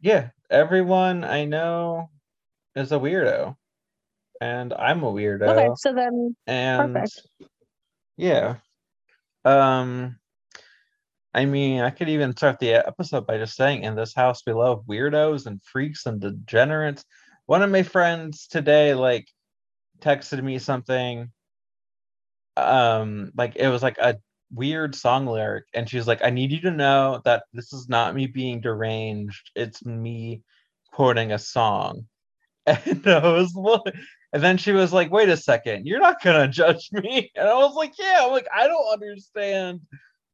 Yeah, everyone I know is a weirdo, and I'm a weirdo. Okay, so then and perfect. yeah, um, I mean, I could even start the episode by just saying, in this house we love weirdos and freaks and degenerates. One of my friends today, like, texted me something. Um, like it was like a weird song lyric, and she's like, "I need you to know that this is not me being deranged. It's me quoting a song." And I was, like- and then she was like, "Wait a second, you're not gonna judge me." And I was like, "Yeah." I'm like, I don't understand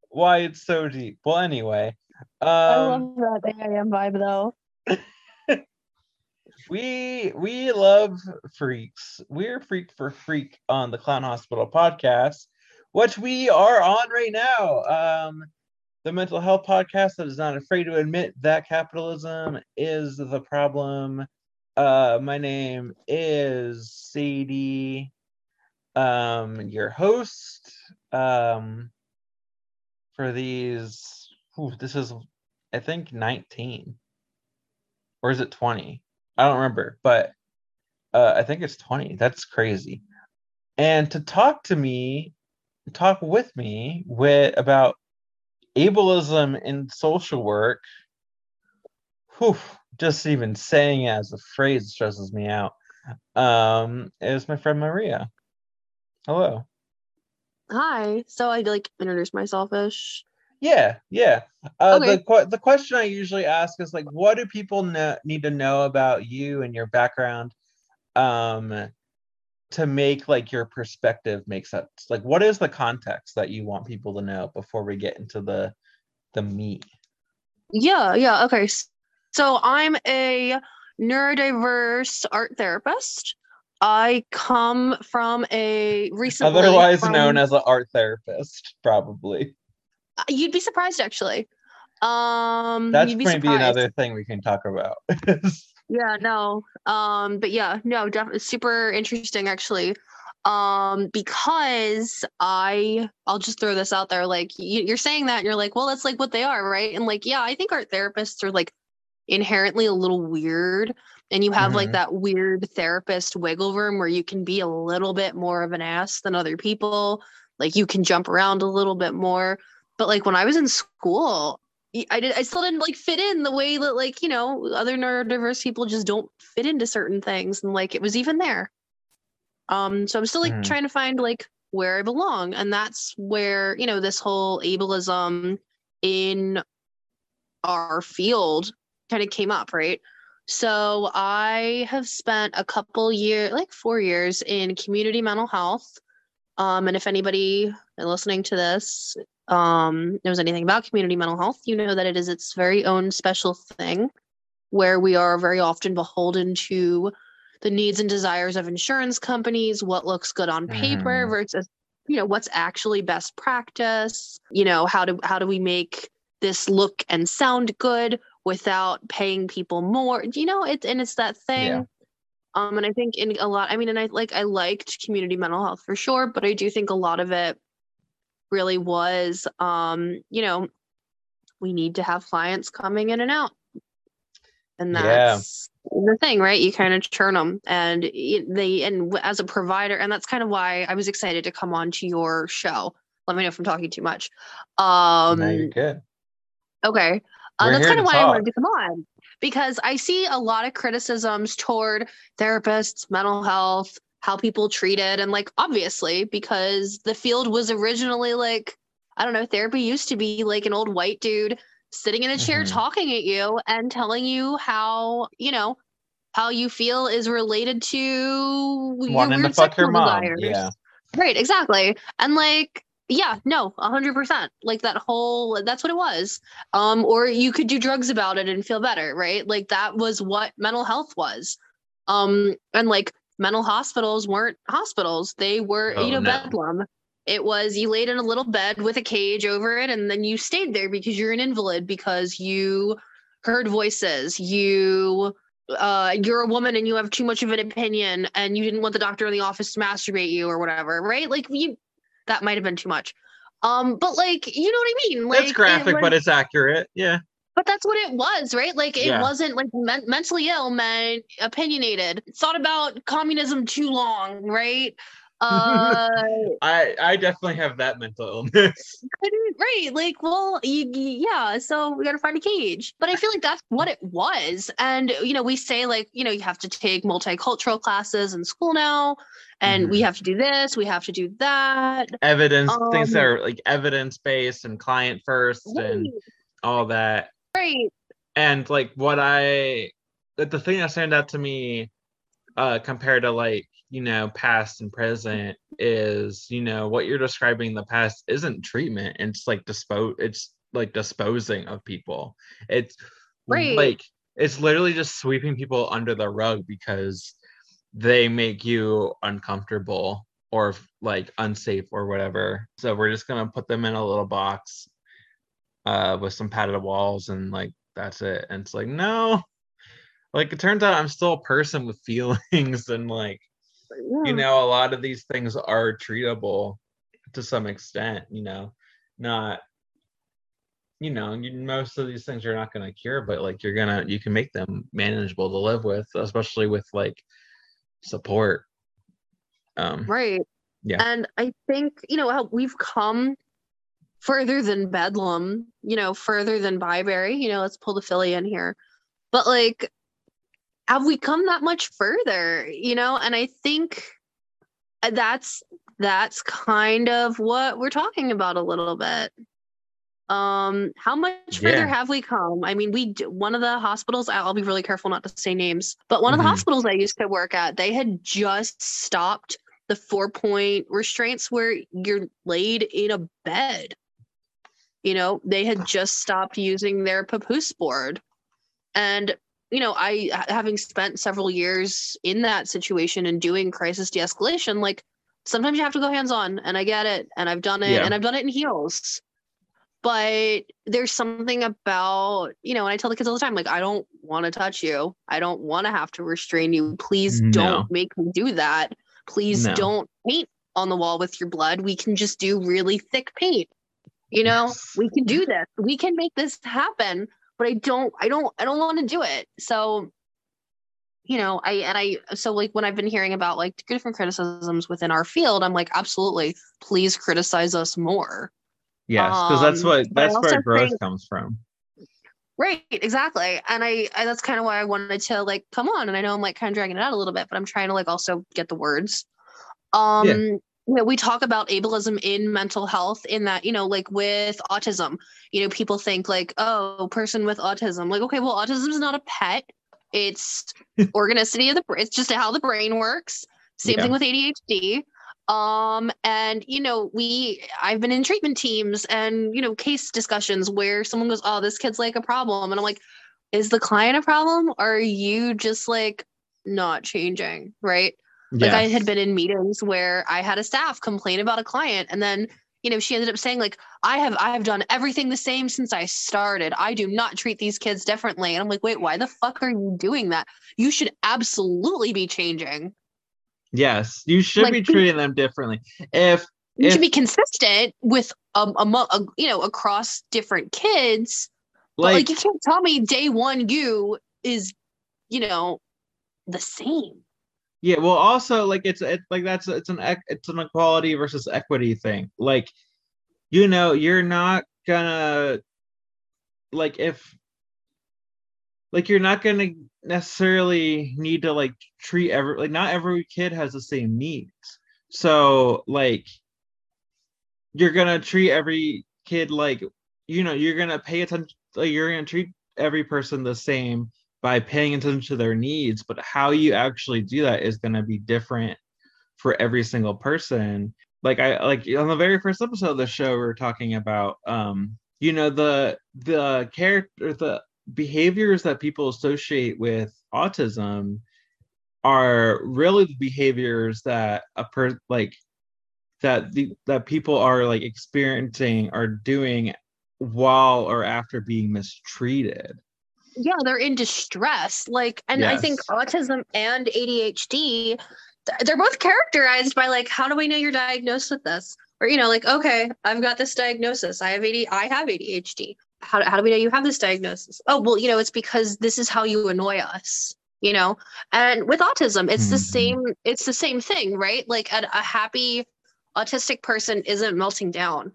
why it's so deep. Well, anyway, I um, love that AM vibe though. we we love freaks. We're freak for freak on the Clown Hospital podcast, which we are on right now. Um, the mental health podcast that is not afraid to admit that capitalism is the problem. Uh, my name is Sadie, um, your host. Um, for these, this is, I think, 19 or is it 20? I don't remember, but uh, I think it's 20. That's crazy. And to talk to me, talk with me with about ableism in social work, whew, just even saying it as a phrase stresses me out. Um, is my friend Maria. Hello. Hi. So I like introduce myself ish. Yeah, yeah. Uh, Okay. The que- the question I usually ask is like, what do people know, need to know about you and your background, um, to make like your perspective make sense? Like, what is the context that you want people to know before we get into the the meat? Yeah, yeah. Okay. So I'm a neurodiverse art therapist. I come from a recently Otherwise from- known as an art therapist, probably. Uh, You'd be surprised actually. Um That's you'd be maybe surprised. another thing we can talk about. Yeah, no. Um, but yeah, no, definitely super interesting actually. Um, because I I'll just throw this out there. Like you, you're saying that and you're like, well, that's like what they are, right? And like, yeah, I think art therapists are like inherently a little weird. And you have like Mhm. that weird therapist wiggle room where you can be a little bit more of an ass than other people. Like you can jump around a little bit more. But like when I was in school, I did I still didn't like fit in the way that like, you know, other neurodiverse people just don't fit into certain things. And like it was even there. Um, so I'm still like Mhm. trying to find like where I belong. And that's where, you know, this whole ableism in our field kind of came up, right? So I have spent a couple years, like four years in community mental health. Um, and if anybody listening to this um, knows anything about community mental health, you know that it is its very own special thing where we are very often beholden to the needs and desires of insurance companies, what looks good on paper Mhm. versus, you know, what's actually best practice. You know, how do how do we make this look and sound good without paying people more? You know, it's and it's that thing. Yeah. Um, and I think in a lot, I mean, and I like I liked community mental health for sure, but I do think a lot of it really was, um, you know, we need to have clients coming in and out, and Yeah. that's the thing, right? You kind of churn them, and they, and as a provider, and that's kind of why I was excited to come on to your show. Let me know if I'm talking too much. Um, no, you're good. Okay. Uh, that's kind of why I wanted to come on because I see a lot of criticisms toward therapists, mental health, how people treat it. And like, obviously, because the field was originally like, I don't know, therapy used to be like an old white dude sitting in a chair Mhm. talking at you and telling you how, you know, how you feel is related to your Wanting to fuck your mom. desires. Yeah. Right, exactly. And like, yeah, no, a hundred percent. Like that whole that's what it was. Um, or you could do drugs about it and feel better, right? Like that was what mental health was. Um, and like mental hospitals weren't hospitals. They were, Oh, you know, no. bedlam. It was you laid in a little bed with a cage over it, and then you stayed there because you're an invalid because you heard voices, you uh you're a woman and you have too much of an opinion and you didn't want the doctor in the office to masturbate you or whatever right like you that might have been too much um but like you know what i mean like it's it graphic, was- but it's accurate. Yeah. But that's what it was, right? Like it Yeah. wasn't like men- mentally ill meant opinionated. Thought about communism too long, right? Uh, I I definitely have that mental illness. right like well you, yeah so we gotta find a cage but i feel like that's what it was and you know we say like you know you have to take multicultural classes in school now and we Mhm. have to do this we have to do that Evidence things that Um, are like evidence based and client first and all that. Right and like what i the thing that stand out to me uh compared to like you know past and present is you know what you're describing in the past isn't treatment. It's like dispose it's like disposing of people. It's Right. like it's literally just sweeping people under the rug because they make you uncomfortable or like unsafe or whatever. So we're just gonna put them in a little box uh with some padded walls and like that's it. And it's like no. Like it turns out i'm still a person with feelings and like you know a lot of these things are treatable to some extent you know not you know you, most of these things you're not going to cure but like you're gonna you can make them manageable to live with especially with like support. Um right. Yeah. and i think you know how we've come further than bedlam you know further than byberry you know let's pull the philly in here. But like have we come that much further you know? And i think that's that's kind of what we're talking about a little bit. Um how much further Yeah. have we come? I mean we one of the hospitals i'll be really careful not to say names but one of Mhm. the hospitals i used to work at they had just stopped the four point restraints where you're laid in a bed you know they had just stopped using their papoose board. And you know i having spent several years in that situation and doing crisis de-escalation like sometimes you have to go hands on and i get it and i've done it Yeah. and i've done it in heels. But there's something about you know and i tell the kids all the time like i don't want to touch you. I don't want to have to restrain you. Please No. don't make me do that. Please No. don't paint on the wall with your blood. We can just do really thick paint you know we can do this we can make this happen but i don't i don't i don't want to do it so you know i and i so like when i've been hearing about like different criticisms within our field i'm like absolutely please criticize us more yes because that's Um, what that's where growth think- comes from Right, exactly. And I, I that's kind of why I wanted to like come on. And I know I'm like kind of dragging it out a little bit, but I'm trying to like also get the words. Um Yeah. You know, we talk about ableism in mental health in that, you know, like with autism, you know, people think like, oh, person with autism. Like, okay, well, autism is not a pet. It's organicity of the br- it's just how the brain works. Same Yeah. thing with ADHD um and you know we i've been in treatment teams and you know case discussions where someone goes oh this kid's like a problem and i'm like is the client a problem or are you just like not changing right like i had been in meetings where i had a staff complain about a client and then you know she ended up saying like i have i have done everything the same since i started. I do not treat these kids differently. And i'm like wait why the fuck are you doing that? You should absolutely be changing. Yes you should like, be treating them differently. If you If- should be consistent with um among uh, you know across different kids but like, like you can't tell me day one you is you know the same yeah well also like it's it, like that's it's an it's an equality versus equity thing. Like you know you're not gonna like if like you're not gonna necessarily need to like treat every like not every kid has the same needs. So like you're gonna treat every kid like you know you're gonna pay attention like you're gonna treat every person the same by paying attention to their needs but how you actually do that is gonna be different for every single person. Like i like on the very first episode of the show we are talking about um you know the the character the behaviors that people associate with autism are really the behaviors that a per like that the that people are like experiencing are doing while or after being mistreated yeah they're in distress like and i think autism and adhd they're both characterized by like how do we know you're diagnosed with this or you know like okay i've got this diagnosis i have AD, i have adhd how, how do we know you have this diagnosis? Oh, well, you know, it's because this is how you annoy us, you know? And with autism, it's mm-hmm. the same, it's the same thing, right? Like a, a happy autistic person isn't melting down.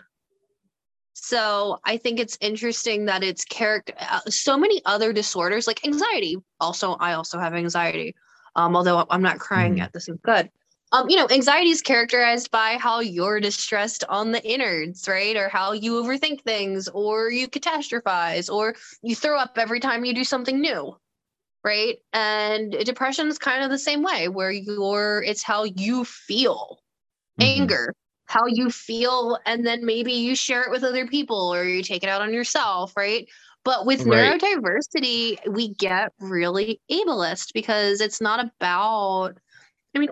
So I think it's interesting that it's character. Uh, so many other disorders like anxiety. Also, I also have anxiety. Um, although I'm not crying mm. yet, this is good. Um, you know, anxiety is characterized by how you're distressed on the innards, right? Or how you overthink things, or you catastrophize, or you throw up every time you do something new, right? And depression is kind of the same way, where you're it's how you feel, mm-hmm. anger, how you feel, and then maybe you share it with other people, or you take it out on yourself, right? But with right. neurodiversity, we get really ableist because it's not about, I mean,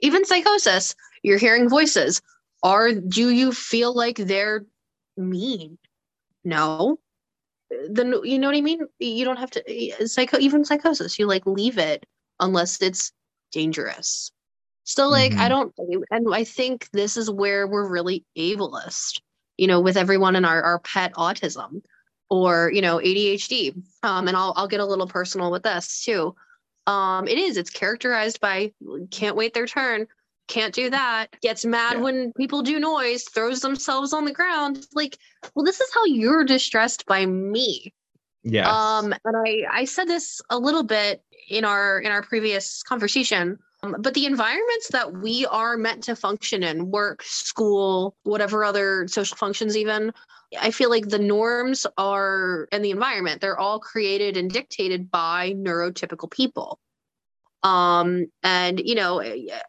even psychosis, you're hearing voices. Are do you feel like they're mean? No. Then you know what I mean? You don't have to eh, psycho even psychosis, you like leave it unless it's dangerous. So like mm-hmm. I don't and I think this is where we're really ableist, you know, with everyone in our, our pet autism or you know ADHD. Um, and I'll I'll get a little personal with this too. Um, it is. It's characterized by can't wait their turn, can't do that, gets mad yeah. when people do noise, throws themselves on the ground. Like, well, this is how you're distressed by me. Yeah. Um, and I I said this a little bit in our in our previous conversation. Um, but the environments that we are meant to function in, work, school, whatever other social functions, even, I feel like the norms are and the environment, they're all created and dictated by neurotypical people. Um, and you know,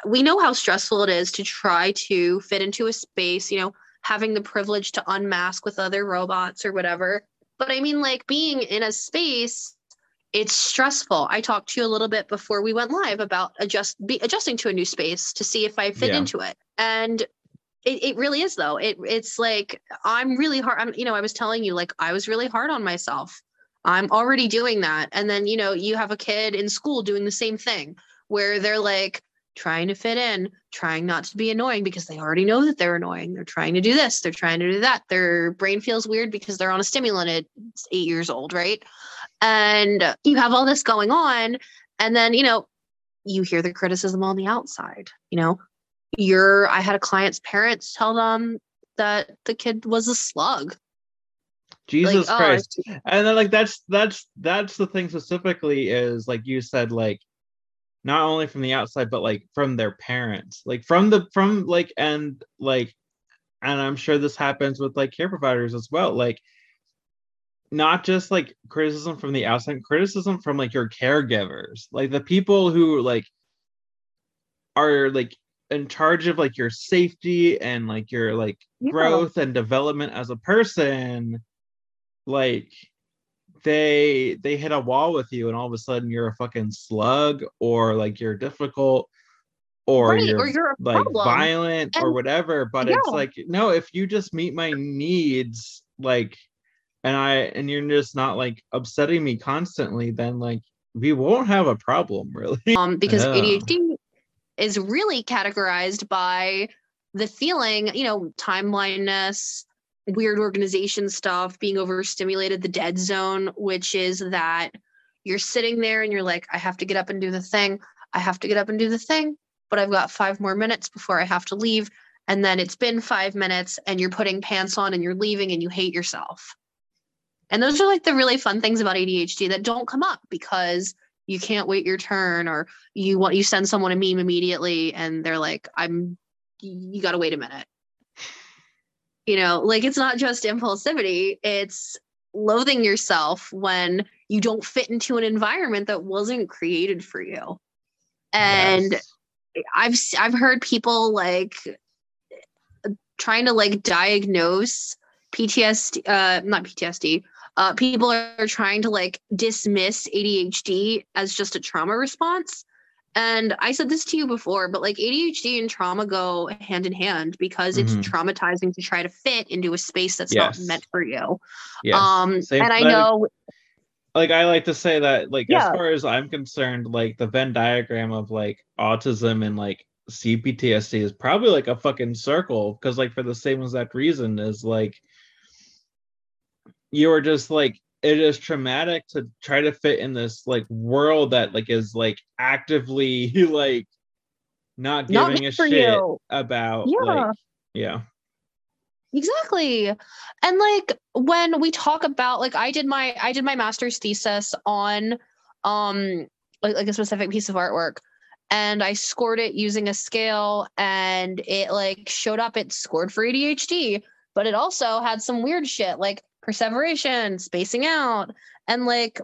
we know how stressful it is to try to fit into a space, you know, having the privilege to unmask with other robots or whatever. But I mean, like being in a space, it's stressful. I talked to you a little bit before we went live about adjust be, adjusting to a new space to see if I fit yeah. into it. And it, it really is though. It it's like I'm really hard. I'm you know I was telling you like I was really hard on myself. I'm already doing that, and then you know you have a kid in school doing the same thing where they're like trying to fit in, trying not to be annoying because they already know that they're annoying. They're trying to do this, they're trying to do that. Their brain feels weird because they're on a stimulant at eight years old, right? And you have all this going on, and then you know you hear the criticism on the outside. You know, you're i had a client's parents tell them that the kid was a slug. Jesus like, oh, christ. oh, and then like that's that's that's the thing specifically is like you said like not only from the outside but like from their parents. Like from the from like and like and i'm sure this happens with like care providers as well. Like not just like criticism from the outside criticism from like your caregivers like the people who like are like in charge of like your safety and like your like yeah. growth and development as a person like they they hit a wall with you and all of a sudden you're a fucking slug or like you're difficult or, right, you're, or you're like problem. violent and, or whatever but yeah. it's like no if you just meet my needs like and i and you're just not like upsetting me constantly then like we won't have a problem really um because yeah. adhd is really categorized by the feeling, you know, timeliness, weird organization stuff, being overstimulated, the dead zone, which is that you're sitting there and you're like, I have to get up and do the thing. I have to get up and do the thing, but I've got five more minutes before I have to leave. And then it's been five minutes and you're putting pants on and you're leaving and you hate yourself. And those are like the really fun things about ADHD that don't come up because you can't wait your turn or you want you send someone a meme immediately and they're like i'm you got to wait a minute you know like it's not just impulsivity it's loathing yourself when you don't fit into an environment that wasn't created for you and yes. i've i've heard people like trying to like diagnose ptsd uh not ptsd uh, people are trying to like dismiss ADHD as just a trauma response. And I said this to you before, but like ADHD and trauma go hand in hand because it's mm-hmm. traumatizing to try to fit into a space that's yes. not meant for you. Yes. Um, Same, and I know. Like I like to say that, like yeah. as far as I'm concerned, like the Venn diagram of like autism and like CPTSD is probably like a fucking circle because like for the same exact reason is like you are just like it is traumatic to try to fit in this like world that like is like actively like not Not giving meant a shit you. about Yeah. like yeah Exactly. And like when we talk about like I did my I did my master's thesis on um like, like a specific piece of artwork and I scored it using a scale and it like showed up it scored for ADHD, but it also had some weird shit like perseveration, spacing out and like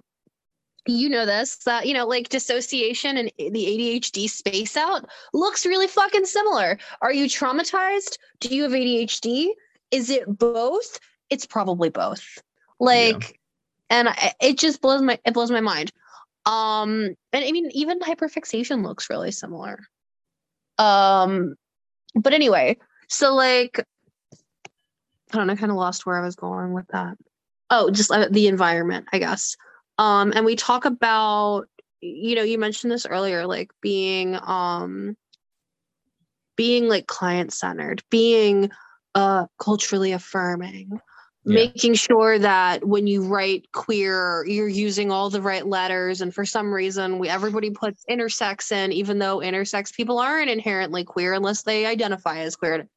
you know this that you know like dissociation and the ADHD space out looks really fucking similar. Are you traumatized? Do you have ADHD? Is it both? It's probably both. Like, and I, it just blows my it blows my mind. Um, and I mean, even hyperfixation looks really similar. Um, but anyway, so like, I don't know, I kind of lost where I was going with that. Oh, just uh, the environment, I guess. Um, and we talk about, you know, you mentioned this earlier, like being um being like client centered, being uh culturally affirming, Yeah. making sure that when you write queer, you're using all the right letters. And for some reason, we everybody puts intersex in, even though intersex people aren't inherently queer unless they identify as queer.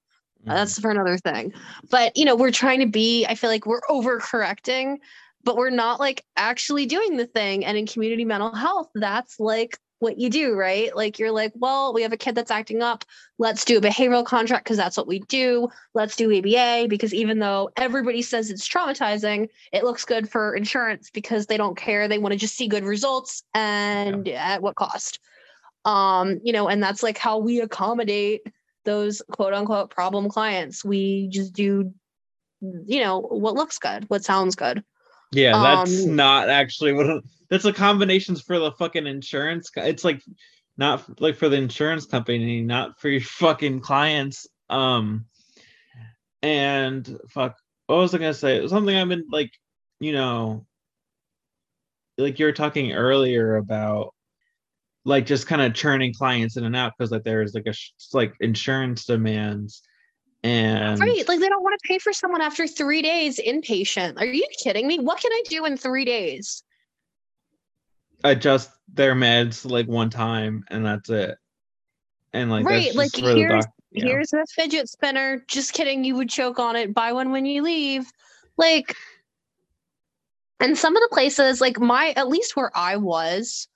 Mhm. That's for another thing. But you know, we're trying to be, I feel like we're overcorrecting, but we're not like actually doing the thing. And in community mental health, that's like what you do, right? Like you're like, well, we have a kid that's acting up. Let's do a behavioral contract because that's what we do. Let's do ABA because even though everybody says it's traumatizing, it looks good for insurance because they don't care. They want to just see good results and at what cost. Um, you know, and that's like how we accommodate those quote unquote problem clients. We just do, you know, what looks good, what sounds good. Yeah, that's Um, not actually what. That's the combinations for the fucking insurance. It's like not like for the insurance company, not for your fucking clients. Um, and fuck, what was I gonna say? Something I've been like, you know, like you were talking earlier about, like just kind of churning clients in and out because like there's like a sh- like insurance demands, and Right. Like they don't want to pay for someone after three days inpatient. Are you kidding me? What can I do in three days? adjust their meds like one time and that's it. And like Right, like, just for the here's- doc. Yeah. Here's a fidget spinner. Just kidding. You would choke on it. Buy one when you leave. Like, and some of the places, like my, at least where I was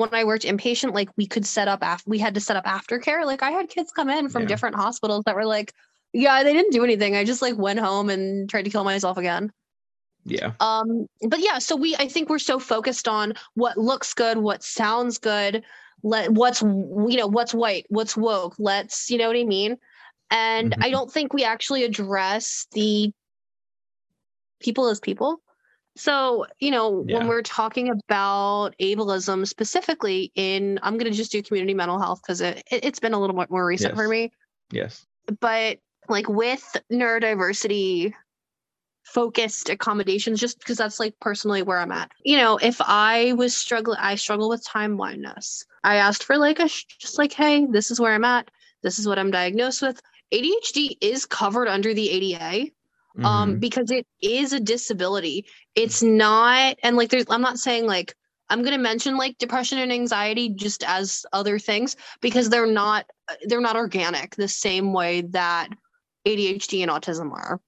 when I worked inpatient, like we could set up after, we had to set up aftercare. Like I had kids come in from Yeah. different hospitals that were like, yeah, they didn't do anything. I just like went home and tried to kill myself again. yeah. Um, but yeah, so we I think we're so focused on what looks good, what sounds good, let what's you know, what's white, what's woke, let's you know what I mean? And I Mhm. don't think we actually address the people as people. So, you know, Yeah. when we're talking about ableism specifically in I'm gonna just do community mental health because it, it it's been a little bit more recent for me. Yes. but like with neurodiversity focused accommodations just because that's like personally where i'm at. You know if i was struggling i struggle with time blindness i asked for like a sh- just like hey this is where i'm at. This is what i'm diagnosed with. Adhd is covered under the ada um Mhm. because it is a disability. It's not and like there's i'm not saying like i'm going to mention like depression and anxiety just as other things because they're not they're not organic the same way that adhd and autism are.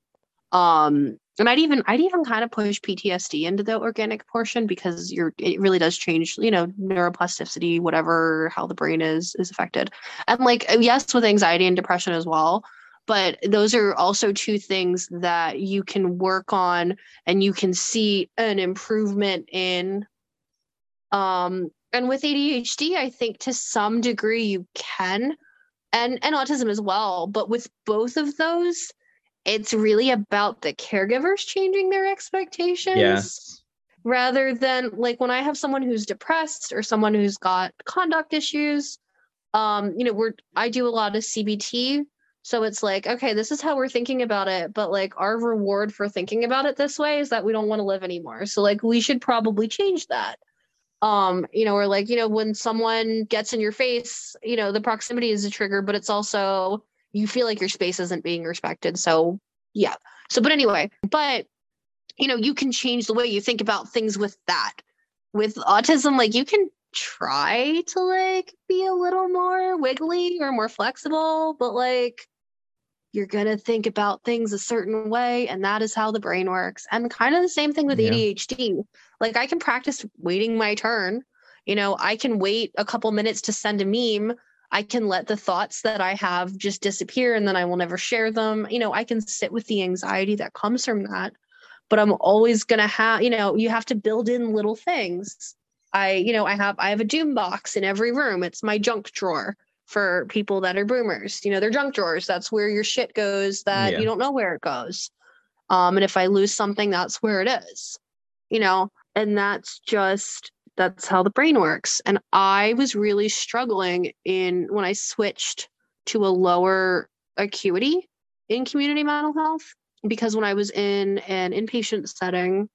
Um and i'd even i'd even kind of push ptsd into the organic portion because you're it really does change you know neuroplasticity whatever how the brain is is affected. And like yes with anxiety and depression as well but those are also two things that you can work on and you can see an improvement in um and with ADHD I think to some degree you can and and autism as well but with both of those it's really about the caregivers changing their expectations Yes. rather than like when I have someone who's depressed or someone who's got conduct issues, um, you know, we're I do a lot of CBT. So it's like, okay, this is how we're thinking about it, but like our reward for thinking about it this way is that we don't want to live anymore. So like we should probably change that. Um, you know, or like, you know, when someone gets in your face, you know, the proximity is a trigger, but it's also you feel like your space isn't being respected. So yeah. So but anyway, but you know, you can change the way you think about things with that. With autism, like you can try to like be a little more wiggly or more flexible, but like you're going to think about things a certain way and that is how the brain works. And kind of the same thing with yeah. ADHD. Like I can practice waiting my turn. You know, I can wait a couple minutes to send a meme. I can let the thoughts that I have just disappear and then I will never share them. You know, I can sit with the anxiety that comes from that. But I'm always going to have, you know, you have to build in little things. I, you know, I have I have a doom box in every room. It's my junk drawer for people that are boomers. You know, they're junk drawers. That's where your shit goes that yeah. you don't know where it goes. Um, and if I lose something, that's where it is. You know, and that's just that's how the brain works. And I was really struggling in when I switched to a lower acuity in community mental health because when I was in an inpatient setting,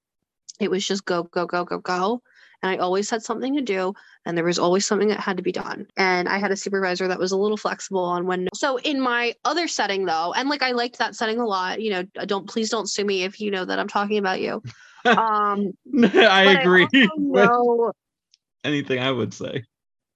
it was just go, go, go, go, go. And I always had something to do and there was always something that had to be done. And I had a supervisor that was a little flexible on when. So in my other setting though, and like I liked that setting a lot, you know, don't please don't sue me if you know that I'm talking about you. Um I agree. I know, anything I would say.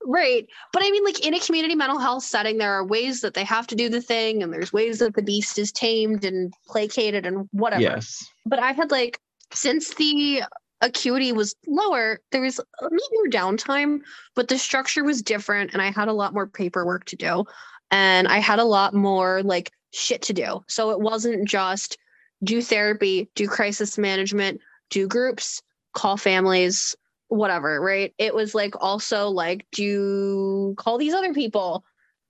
Right. But I mean, like in a community mental health setting, there are ways that they have to do the thing, and there's ways that the beast is tamed and placated and whatever. Yes. But I had like, since the acuity was lower, there was a lot more downtime, but the structure was different, and I had a lot more paperwork to do. And I had a lot more like shit to do. So it wasn't just do therapy, do crisis management, do groups, call families, whatever, right? It was like also like do call these other people,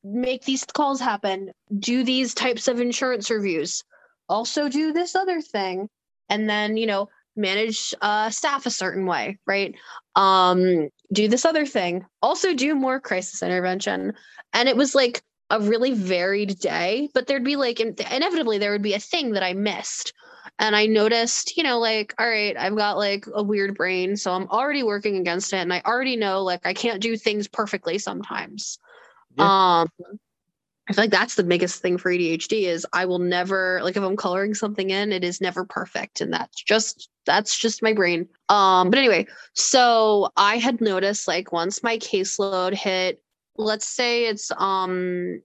make these calls happen, do these types of insurance reviews, also do this other thing, and then, you know, manage uh, staff a certain way, right? Um, do this other thing, also do more crisis intervention. And it was like a really varied day, but there'd be like, inevitably, there would be a thing that I missed and I noticed, you know, like, all right, I've got like a weird brain. So I'm already working against it. And I already know like I can't do things perfectly sometimes. Yeah. Um I feel like that's the biggest thing for ADHD is I will never like if I'm coloring something in, it is never perfect. And that's just that's just my brain. Um, but anyway, so I had noticed like once my caseload hit, let's say it's um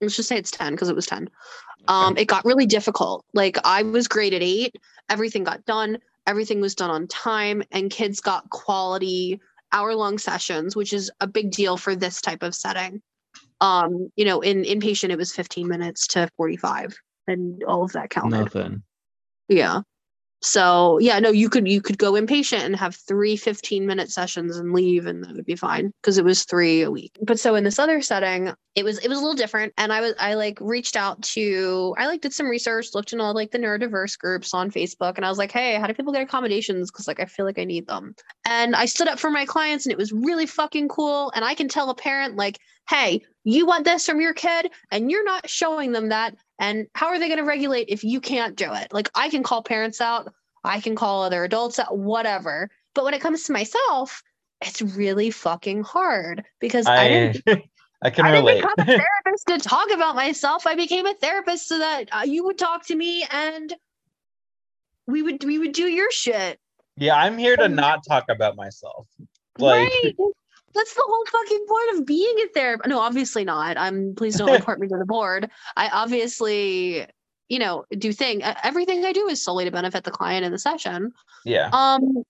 let's just say it's 10 because it was 10 um, it got really difficult. Like I was graded eight, everything got done, everything was done on time, and kids got quality hour long sessions, which is a big deal for this type of setting. Um, you know, in inpatient, it was 15 minutes to 45, and all of that counted. Nothing. Yeah so yeah no you could you could go inpatient and have three 15 minute sessions and leave and that would be fine because it was three a week but so in this other setting it was it was a little different and i was i like reached out to i like did some research looked in all like the neurodiverse groups on facebook and i was like hey how do people get accommodations because like i feel like i need them and i stood up for my clients and it was really fucking cool and i can tell a parent like hey you want this from your kid and you're not showing them that and how are they going to regulate if you can't do it? Like I can call parents out, I can call other adults out, whatever. But when it comes to myself, it's really fucking hard because I, I didn't. I can I relate. didn't become a therapist to talk about myself. I became a therapist so that uh, you would talk to me and we would we would do your shit. Yeah, I'm here to not talk about myself. Like right. That's the whole fucking point of being a therapist. No, obviously not. I'm please don't report me to the board. I obviously, you know, do thing everything I do is solely to benefit the client in the session. Yeah. Um,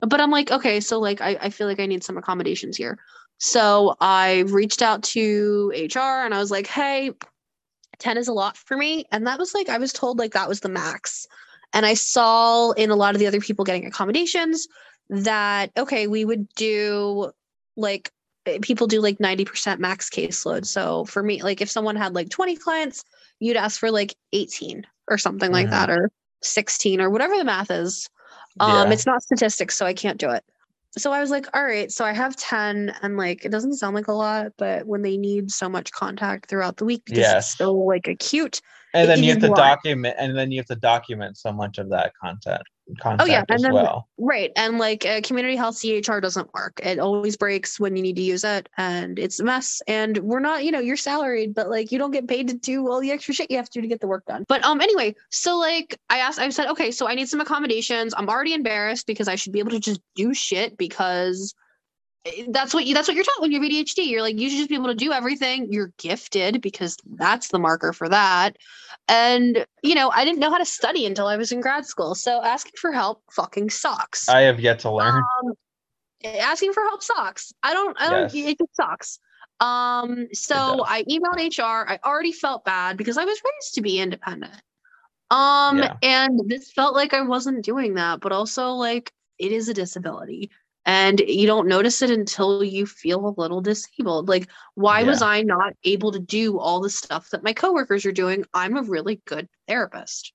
but I'm like, okay, so like I, I feel like I need some accommodations here. So I reached out to HR and I was like, hey, 10 is a lot for me. And that was like, I was told like that was the max. And I saw in a lot of the other people getting accommodations that, okay, we would do like eh, people do like 90% max caseload. So for me, like if someone had like 20 clients, you'd ask for like 18 or something like that, or 16 or whatever the math is. Um, yeah. it's not statistics, so I can't do it. So I was like, all right, so I have 10 and like it doesn't sound like a lot, but when they need so much contact throughout the week because yes. it's like acute. And then you have to document and then you have to document so much of that content. Contact yeah, and as then- well. Right. And like uh, community health EHR doesn't work. It always breaks when you need to use it and it's a mess. And we're not, you know, you're salaried, but like you don't get paid to do all the extra shit you have to do to get the work done. But um anyway, so like I asked, I said, okay, so I need some accommodations. I'm already embarrassed because I should be able to just do shit because that's what you that's what you're taught when you're ADHD. You're like, you should just be able to do everything. You're gifted because that's the marker for that. And you know, I didn't know how to study until I was in grad school. So asking for help fucking sucks I have yet to learn. um asking for help sucks i don't i don't Yes. it just sucks um so i emailed hr i already felt bad because i was raised to be independent um Yeah. and this felt like i wasn't doing that but also like it is a disability and you don't notice it until you feel a little disabled. Like why was i not able to do all the stuff that my coworkers are doing? I'm a really good therapist.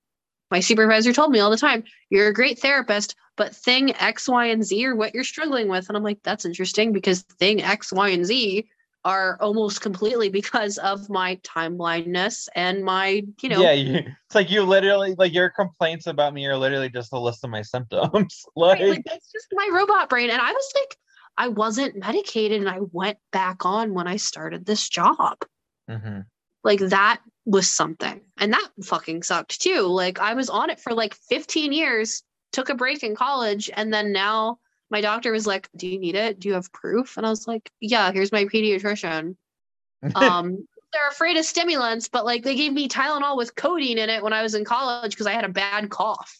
My supervisor told me all the time you're a great therapist but thing X, Y, and Z are what you're struggling with. And I'm like, that's interesting because thing X, Y, and Z are almost completely because of my time blindness and my, you know, yeah, you, it's like you literally like your complaints about me are literally just a list of my symptoms. like, right, like that's just my robot brain. And I was like, I wasn't medicated and I went back on when I started this job. mhm. Like that was something. And that fucking sucked too. Like I was on it for like 15 years, took a break in college, and then now my doctor was like, Do you need it? Do you have proof? And I was like, Yeah, here's my pediatrician. Um they're afraid of stimulants, but like they gave me Tylenol with codeine in it when I was in college because I had a bad cough.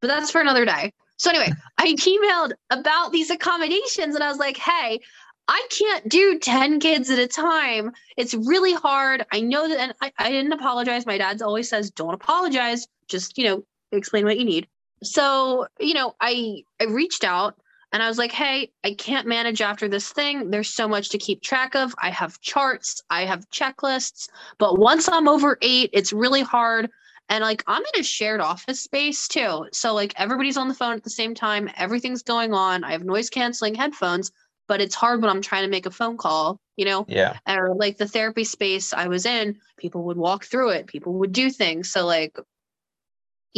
But that's for another day. So anyway, I emailed about these accommodations and I was like, hey, I can't do 10 kids at a time. It's really hard. I know that and I, I didn't apologize. My dad's always says, don't apologize. Just, you know, explain what you need. So, you know, I I reached out and I was like, hey, I can't manage after this thing. There's so much to keep track of. I have charts, I have checklists, but once I'm over eight, it's really hard. And like I'm in a shared office space too. So like everybody's on the phone at the same time, everything's going on. I have noise canceling headphones, but it's hard when I'm trying to make a phone call, you know? yeah, or like the therapy space I was in, people would walk through it, people would do things. So like,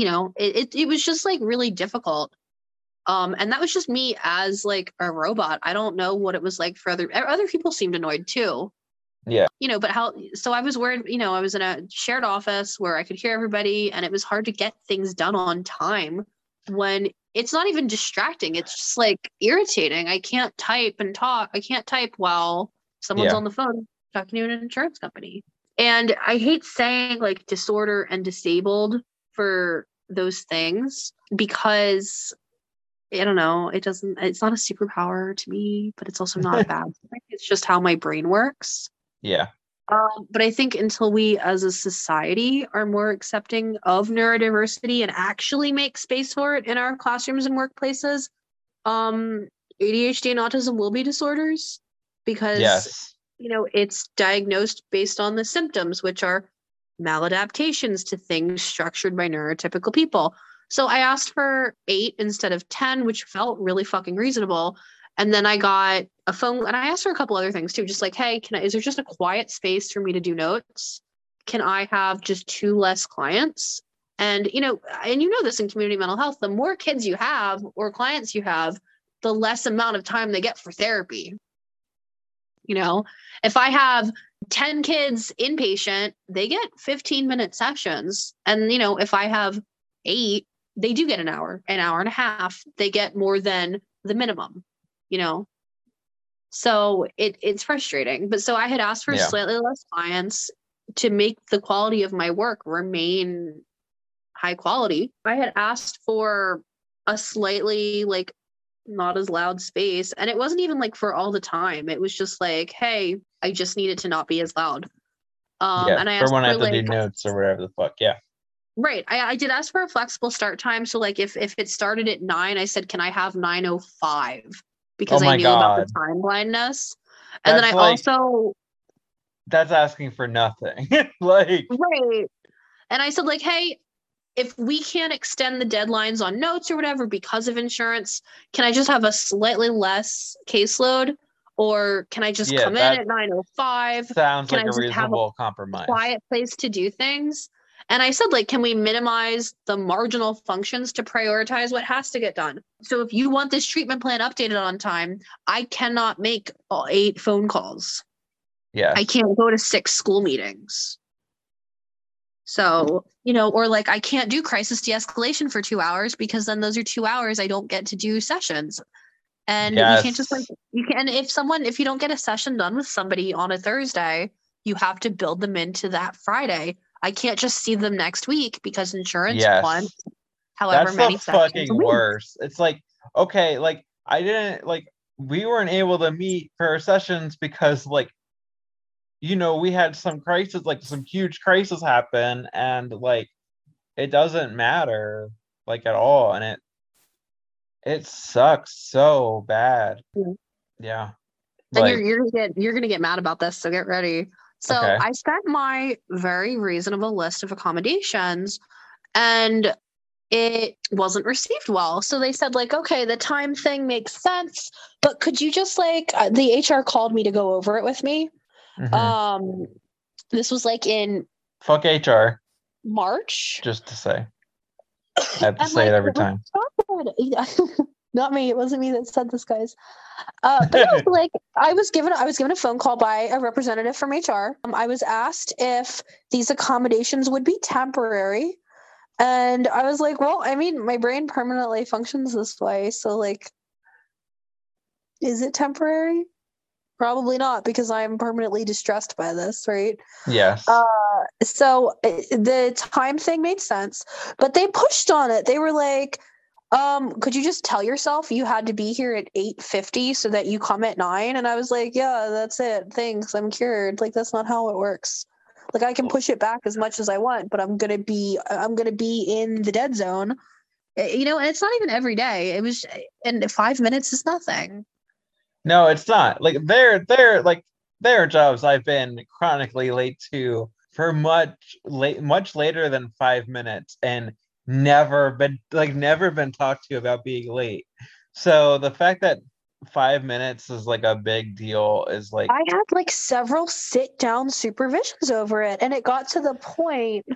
you know, it, it, it was just like really difficult. Um, and that was just me as like a robot. I don't know what it was like for other other people seemed annoyed too. Yeah. You know, but how so I was worried, you know, I was in a shared office where I could hear everybody and it was hard to get things done on time when it's not even distracting. It's just like irritating. I can't type and talk. I can't type while someone's Yeah. on the phone talking to an insurance company. And I hate saying like disorder and disabled for those things because I don't know, it doesn't it's not a superpower to me, but it's also not a bad thing. It's just how my brain works. yeah, Um, but I think until we as a society are more accepting of neurodiversity and actually make space for it in our classrooms and workplaces, um, ADHD and autism will be disorders because yes, you know it's diagnosed based on the symptoms, which are maladaptations to things structured by neurotypical people. So I asked for eight instead of 10, which felt really fucking reasonable. And then I got a phone and I asked her a couple other things too, just like, hey, can I is there just a quiet space for me to do notes? Can I have just two less clients? And you know, and you know this in community mental health, the more kids you have or clients you have, the less amount of time they get for therapy. You know, if I have 10 kids inpatient, they get 15 minute sessions. And, you know, if I have eight, they do get an hour, an hour and a half. They get more than the minimum, you know? So it it's frustrating. But so I had asked for Yeah. slightly less clients to make the quality of my work remain high quality. I had asked for a slightly like not as loud space. And it wasn't even like for all the time. It was just like, hey, I just need it to not be as loud. Um, yeah. and I for asked when I for have to like, do notes or whatever the fuck. Yeah, right. I, I did ask for a flexible start time. So like if if it started at nine, I said, can I have 905? Because Oh I knew about the time blindness. And then I like- also that's asking for nothing. like, Right. And I said, like, hey, if we can't extend the deadlines on notes or whatever because of insurance, can I just have a slightly less caseload? Or can I just Yeah, come in at 905, sounds Can like I a have a reasonable compromise. quiet place to do things? And I said, like, can we minimize the marginal functions to prioritize what has to get done? So if you want this treatment plan updated on time, I cannot make eight phone calls. Yeah. I can't go to six school meetings. So, you know, or like I can't do crisis de escalation for two hours because then those are two hours I don't get to do sessions. And yes. you can't just like, you can, if someone, if you don't get a session done with somebody on a Thursday, you have to build them into that Friday I can't just see them next week because insurance yes. wants however That's many the fucking worse. It's like, okay, like I didn't like we weren't able to meet for sessions because like you know, we had some crisis, like some huge crisis happen, and like it doesn't matter like at all, and it it sucks so bad. Yeah. yeah. And like, you're you're gonna get you're gonna get mad about this, so get ready. So okay. I sent my very reasonable list of accommodations and it wasn't received well. So they said, like, okay, the time thing makes sense, but could you just like, uh, the HR called me to go over it with me. Mm-hmm. Um, this was like in fuck HR March. Just to say, I have to say like, it every time. not me. It wasn't me that said this, guys. Uh, but no, like I was given, I was given a phone call by a representative from HR. Um, I was asked if these accommodations would be temporary, and I was like, "Well, I mean, my brain permanently functions this way, so like, is it temporary? Probably not, because I'm permanently distressed by this, right? Yes. Uh, so the time thing made sense, but they pushed on it. They were like um could you just tell yourself you had to be here at 8.50 so that you come at 9 and i was like yeah that's it. Thanks. I'm cured. Like that's not how it works. Like i can push it back as much as i want but i'm gonna be i'm gonna be in the dead zone. Eh, you know and it's not even every day. It was and five minutes is nothing no it's not like there there like there are jobs i've been chronically late to for much late much later than five minutes and never been like never been talked to about being late. So the fact that five minutes is like a big deal is like I had like several sit down supervisions over it, and it got to the point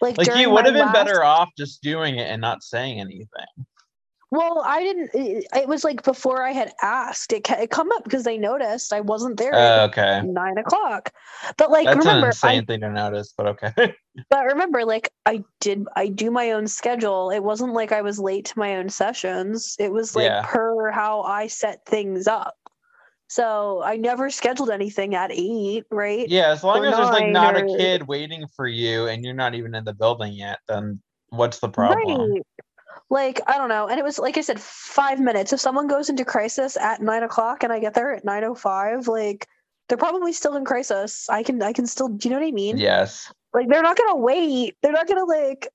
like like you would have been last... better off just doing it and not saying anything. Well, I didn't. It was like before I had asked. It, it come up because they noticed I wasn't there. Uh, okay. Nine o'clock, but like That's remember, an insane I, thing to notice. But okay. but remember, like I did, I do my own schedule. It wasn't like I was late to my own sessions. It was like yeah. per how I set things up. So I never scheduled anything at eight, right? Yeah, as long or as there's like not or... a kid waiting for you and you're not even in the building yet, then what's the problem? Right like i don't know. And it was like i said five minutes. If someone goes into crisis at nine o'clock and i get there at 905 like they're probably still in crisis. I can i can still do you know what i mean? Yes. Like they're not gonna wait. They're not gonna like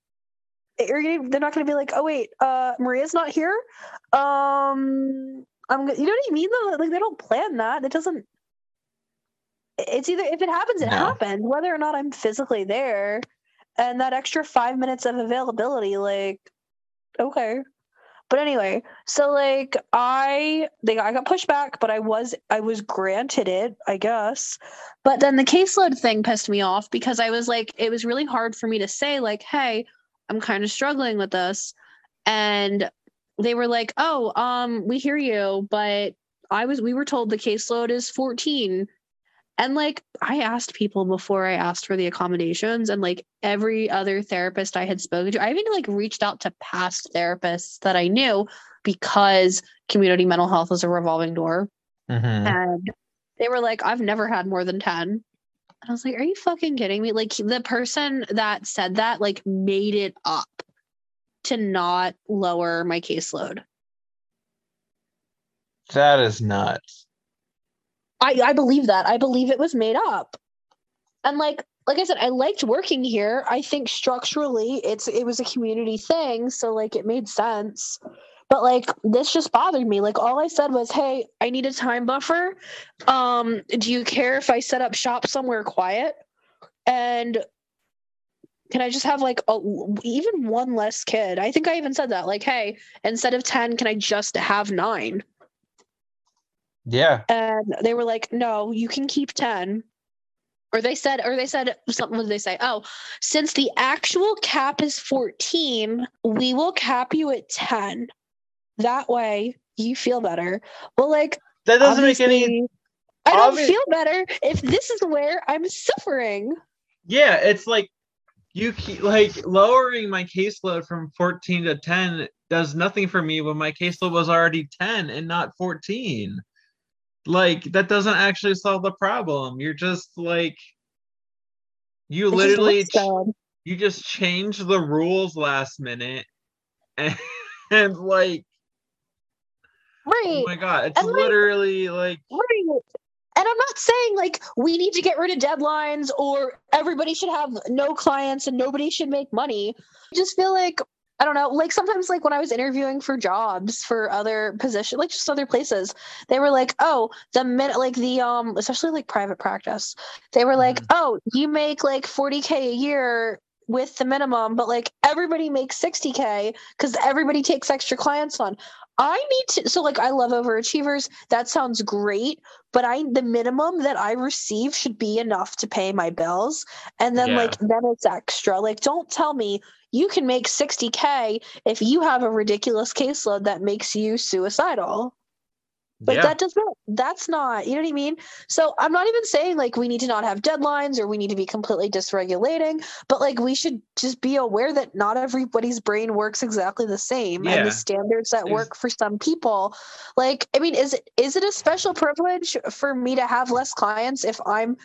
they're not gonna be like oh wait uh maria's not here? Um i'm you know what i mean though? Like they don't plan that. It doesn't it's either if it happens it no. happens whether or not i'm physically there and that extra five minutes of availability like okay. But anyway so like i they i got pushed back but i was i was granted it i guess. But then the caseload thing pissed me off because i was like it was really hard for me to say like hey i'm kind of struggling with this. And they were like oh um we hear you but i was we were told the caseload is 14 and like I asked people before I asked for the accommodations, and like every other therapist I had spoken to, I even like reached out to past therapists that I knew because community mental health is a revolving door. Mm-hmm. And they were like, I've never had more than 10. And I was like, Are you fucking kidding me? Like the person that said that like made it up to not lower my caseload. That is nuts. I, I believe that. I believe it was made up. And like like I said, I liked working here. I think structurally it's it was a community thing, so like it made sense. But like this just bothered me. Like all I said was, "Hey, I need a time buffer. Um, do you care if I set up shop somewhere quiet?" And can I just have like a, even one less kid? I think I even said that. Like, hey, instead of 10, can I just have nine? Yeah. And they were like, no, you can keep 10. or they said or they said something what did they say oh since the actual cap is 14 we will cap you at 10 that way you feel better well like That doesn't make any. i don't obvi- feel better if this is where i'm suffering Yeah, it's like you keep like lowering my caseload from 14 to 10 does nothing for me when my caseload was already 10 and not 14. Like that doesn't actually solve the problem. You're just like you It literally looks ch- you just change the rules last minute and, and like oh right oh my god, it's And, like- literally like Right. And I'm not saying like we need to get rid of deadlines or everybody should have no clients and nobody should make money. I just feel like I don't know, like sometimes like when I was interviewing for jobs for other positions, like just other places, they were like, "Oh, the minute like the um especially like private practice. They were like, Mhm. "Oh, you make like 40k a year with the minimum, but like everybody makes 60k cuz everybody takes extra clients on." I need to so like I love overachievers. That sounds great, but I the minimum that I receive should be enough to pay my bills. And then Yeah. like then it's extra. Like don't tell me you can make 60k if you have a ridiculous caseload that makes you suicidal. Like yeah. that does not that's not, you know what I mean? So I'm not even saying like we need to not have deadlines or we need to be completely dysregulating, but like we should just be aware that not everybody's brain works exactly the same and the standards that work for some people. Like I mean, is it is it a special privilege for me to have less clients if I'm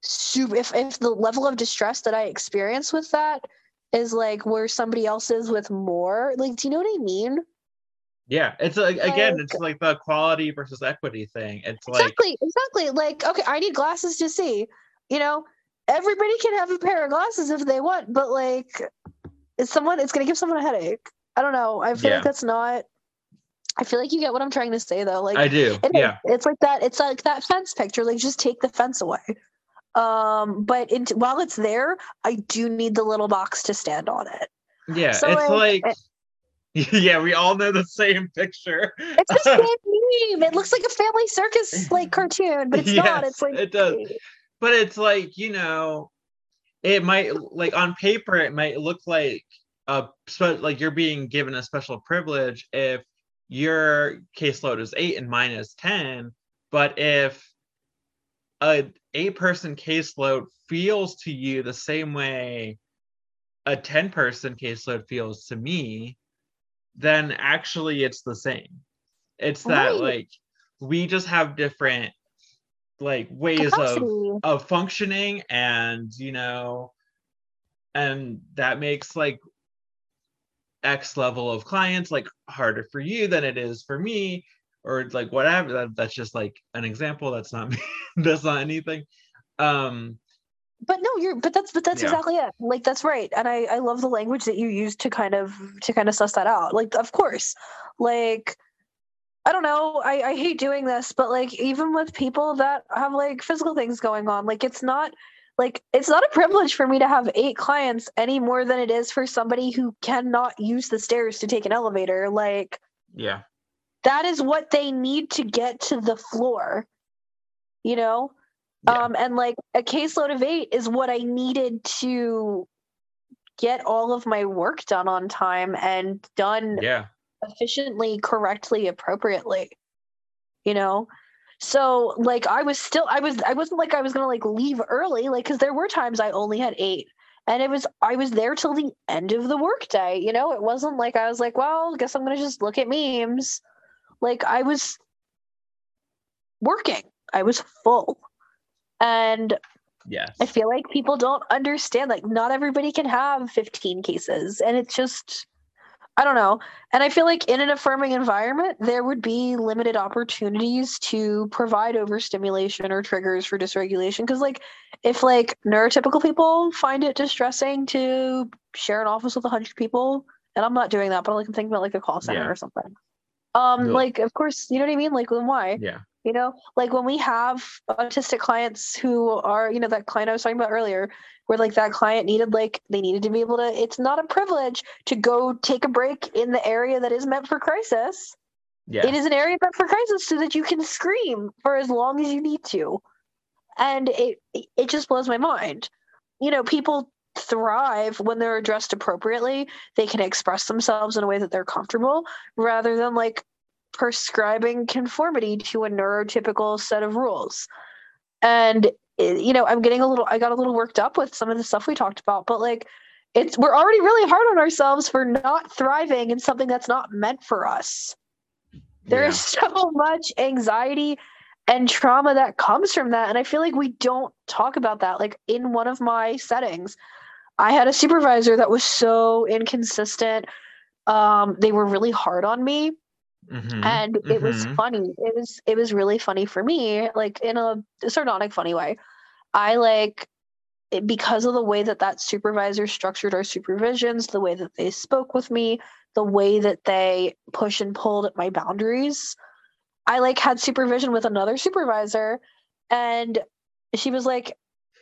super if if the level of distress that I experience with that is like where somebody else is with more? Like do you know what I mean? Yeah, it's like again, Like- it's like the quality versus equity thing. It's like Exactly, exactly. Like, okay, I need glasses to see. You know, everybody can have a pair of glasses if they want, but like, it's someone, it's gonna give someone a headache. I don't know. I feel Yeah. like that's not. I feel like you get what I'm trying to say, though. Like, I do. it. Yeah. it's like that. It's like that fence picture. Like, just take the fence away. Um, but it, while it's there, I do need the little box to stand on it. Yeah. So, it's like, like Yeah, we all know the same picture. It's the same meme. It looks like a family circus like cartoon, but it's not. It's like it does. but it's like you know it might like on paper it might look like a like you're being given a special privilege if your caseload is eight and mine is 10 but if a eight person caseload feels to you the same way a 10 person caseload feels to me then actually it's the same. It's that Right. like we just have different like ways of of functioning and you know and that makes like x level of clients like harder for you than it is for me or like whatever. That, that's just like an example. That's not me. That's not anything. Um but no you're but that's but that's Yeah. exactly it. Like that's right. And i i love the language that you use to kind of to kind of suss that out. Like of course like i don't know. I i hate doing this but like even with people that have like physical things going on like it's not like it's not a privilege for me to have eight clients any more than it is for somebody who cannot use the stairs to take an elevator. Like yeah. that is what they need to get to the floor you know Yeah. um and like a caseload of eight is what i needed to get all of my work done on time and done yeah. efficiently correctly appropriately you know? So like i was still i was i wasn't like i was gonna like leave early like because there were times i only had eight and it was i was there till the end of the workday you know? It wasn't like i was like well I guess i'm gonna just look at memes. Like i was working. I was full and yes I feel like people don't understand. Like, not everybody can have 15 cases. And it's just, I don't know. And I feel like in an affirming environment, there would be limited opportunities to provide overstimulation or triggers for dysregulation. Because, like, if like neurotypical people find it distressing to share an office with 100 people, and I'm not doing that, but like I'm thinking about like a call center Yeah. or something. Um, No. like, of course, you know what I mean? Like, then why? yeah you know? Like when we have autistic clients who are you know that client i was talking about earlier where like that client needed like they needed to be able to it's not a privilege to go take a break in the area that is meant for crisis. Yeah. It is an area meant for crisis so that you can scream for as long as you need to. And it it just blows my mind. You know people thrive when they're addressed appropriately. They can express themselves in a way that they're comfortable rather than like prescribing conformity to a neurotypical set of rules. And eh, you know i'm getting a little i got a little worked up with some of the stuff we talked about but like it's we're already really hard on ourselves for not thriving in something that's not meant for us. There is yeah. so much anxiety and trauma that comes from that and i feel like we don't talk about that. Like in one of my settings i had a supervisor that was so inconsistent. Um they were really hard on me mm-hmm. and it mm-hmm. was funny it was it was really funny for me like in a sardonic funny way i like because of the way that that supervisor structured our supervisions the way that they spoke with me the way that they push and pulled at my boundaries I like had supervision with another supervisor and she was like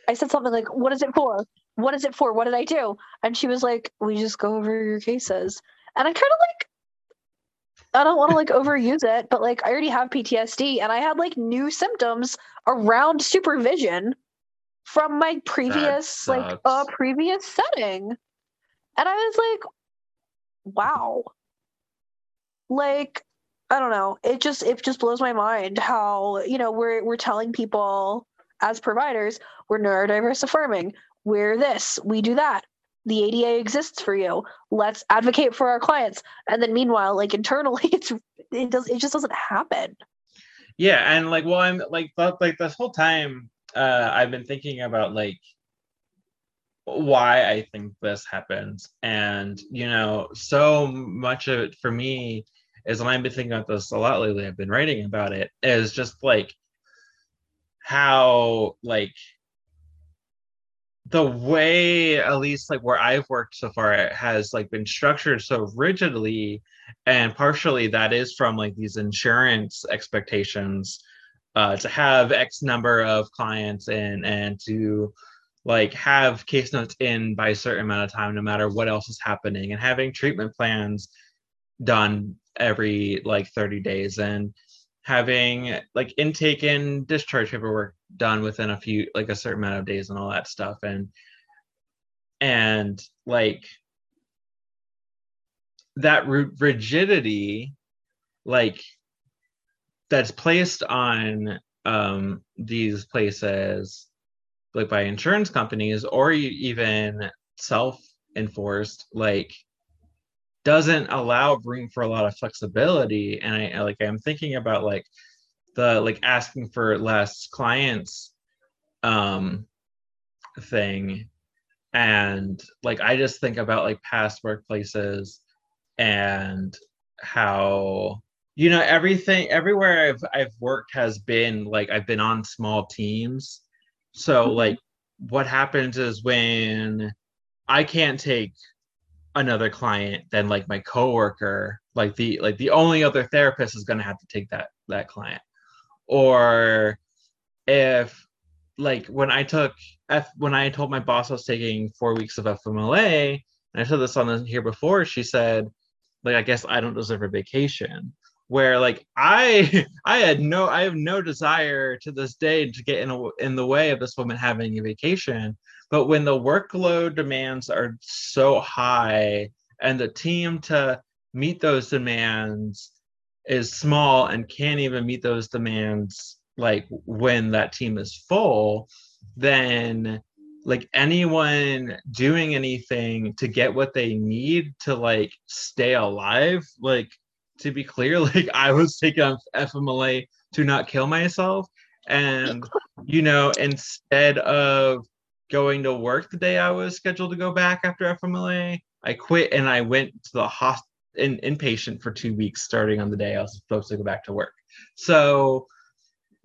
I said something like what is it for? What is it for? What did I do? And she was like we just go over your cases. And I kind of like I don't want to like overuse it, but like I already have PTSD and I had like new symptoms around supervision from my previous like a uh, previous setting. And I was like wow. Like I don't know. It just it just blows my mind how you know we're we're telling people as providers we're neurodiverse affirming. We're this. We do that. The ADA exists for you. Let's advocate for our clients. And then meanwhile, like internally, it's it does it just doesn't happen. Yeah, and like well, I'm like like this whole time uh, I've been thinking about like why I think this happens, and you know, so much of it for me is and I've been thinking about this a lot lately. I've been writing about it. Is just like how like the way at least like where I've worked so far it has like been structured so rigidly and partially that is from like these insurance expectations uh, to have X number of clients in and to like have case notes in by a certain amount of time no matter what else is happening and having treatment plans done every like 30 days. And having like intake and discharge paperwork done within a few like a certain amount of days and all that stuff. And and like that rigidity like that's placed on um these places like by insurance companies or even self enforced like doesn't allow room for a lot of flexibility. And i like i'm thinking about like the like asking for less clients um thing. And like i just think about like past workplaces and how you know everything everywhere i've i've worked has been like i've been on small teams. So mm-hmm. like what happens is when i can't take another client than like my coworker like the like the only other therapist is going to have to take that that client. Or if like when i took f when i told my boss i was taking four weeks of fmla and i said this on the, here before she said like i guess i don't deserve a vacation. Where like i i had no i have no desire to this day to get in a, in the way of this woman having a vacation but when the workload demands are so high and the team to meet those demands is small and can't even meet those demands like when that team is full, then like anyone doing anything to get what they need to like stay alive, like to be clear, like I was taking FMLA to not kill myself. And you know, instead of going to work the day I was scheduled to go back after FMLA. I quit and I went to the hospital in, inpatient for two weeks starting on the day I was supposed to go back to work. So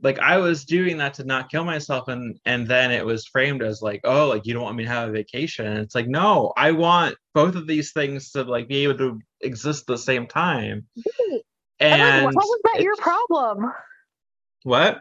like I was doing that to not kill myself and and then it was framed as like, oh, like you don't want me to have a vacation. And it's like, no, I want both of these things to like be able to exist at the same time. And, and like, how was that your problem? What?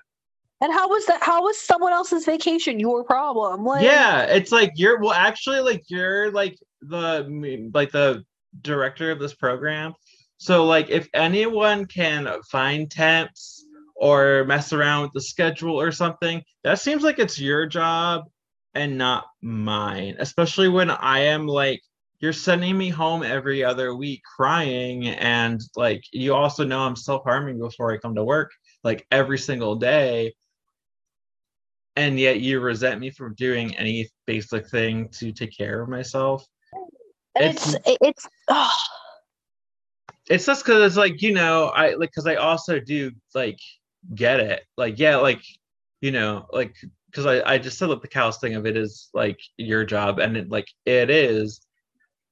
And how was that? How was someone else's vacation your problem? Like, yeah, it's like you're well, actually, like you're like the like the director of this program. So like, if anyone can find temps or mess around with the schedule or something, that seems like it's your job and not mine, especially when I am like, you're sending me home every other week crying. And like, you also know I'm self harming before I come to work, like every single day. And yet you resent me for doing any basic thing to take care of myself. And it's, it's, it's oh. it's just because it's like, you know, I like, because I also do like get it. Like, yeah, like, you know, like because I, I just said that the cows thing of it is like your job and it like it is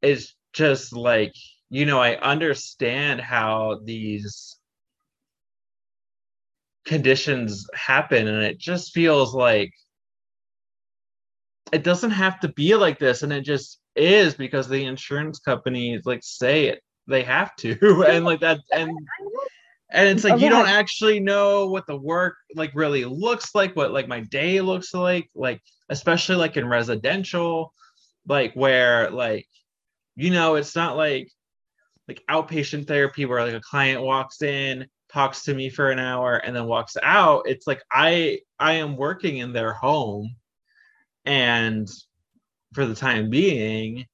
it's just like you know i understand how these conditions happen and it just feels like it doesn't have to be like this and it just is because the insurance companies like say it they have to and like that and and it's like okay. you don't actually know what the work like really looks like what like my day looks like like especially like in residential like where like you know it's not like like outpatient therapy where like a client walks in talks to me for an hour and then walks out it's like i i am working in their home and for the time being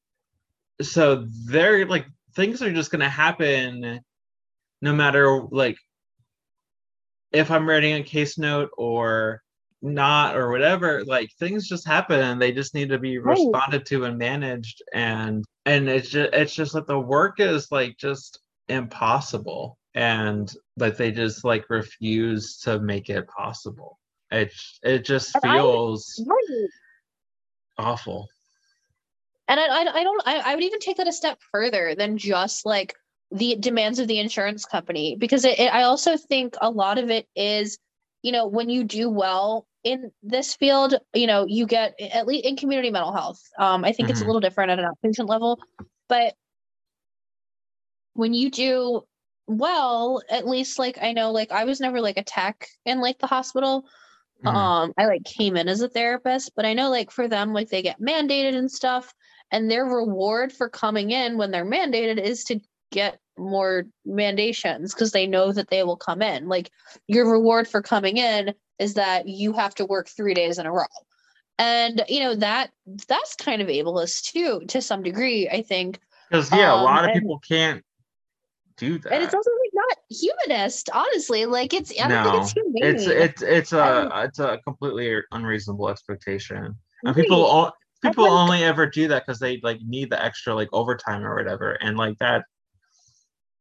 so they're like things are just going to happen no matter like if I'm writing a case note or not or whatever like things just happen and they just need to be right. responded to and managed and and it's just it's just that the work is like just impossible and that they just like refuse to make it possible it it just feels I, awful and I, I, I don't I, I would even take that a step further than just like the demands of the insurance company because it, it, i also think a lot of it is you know when you do well in this field you know you get at least in community mental health um, i think mm-hmm. it's a mm-hmm. little different at an outpatient level but when you do well at least like i know like i was never like a tech in like the hospital mm-hmm. um i like came in as a therapist but i know like for them like they get mandated and stuff and their reward for coming in when they're mandated is to get more mandations because they know that they will come in. Like your reward for coming in is that you have to work three days in a row. And you know that that's kind of ableist too, to some degree, I think. Because yeah, um, a lot of and, people can't do that. And it's also like not humanist, honestly. Like it's I don't no, think it's humane. It's it's it's a um, it's a completely unreasonable expectation. And people people like, only ever do that because they like need the extra like overtime or whatever and like that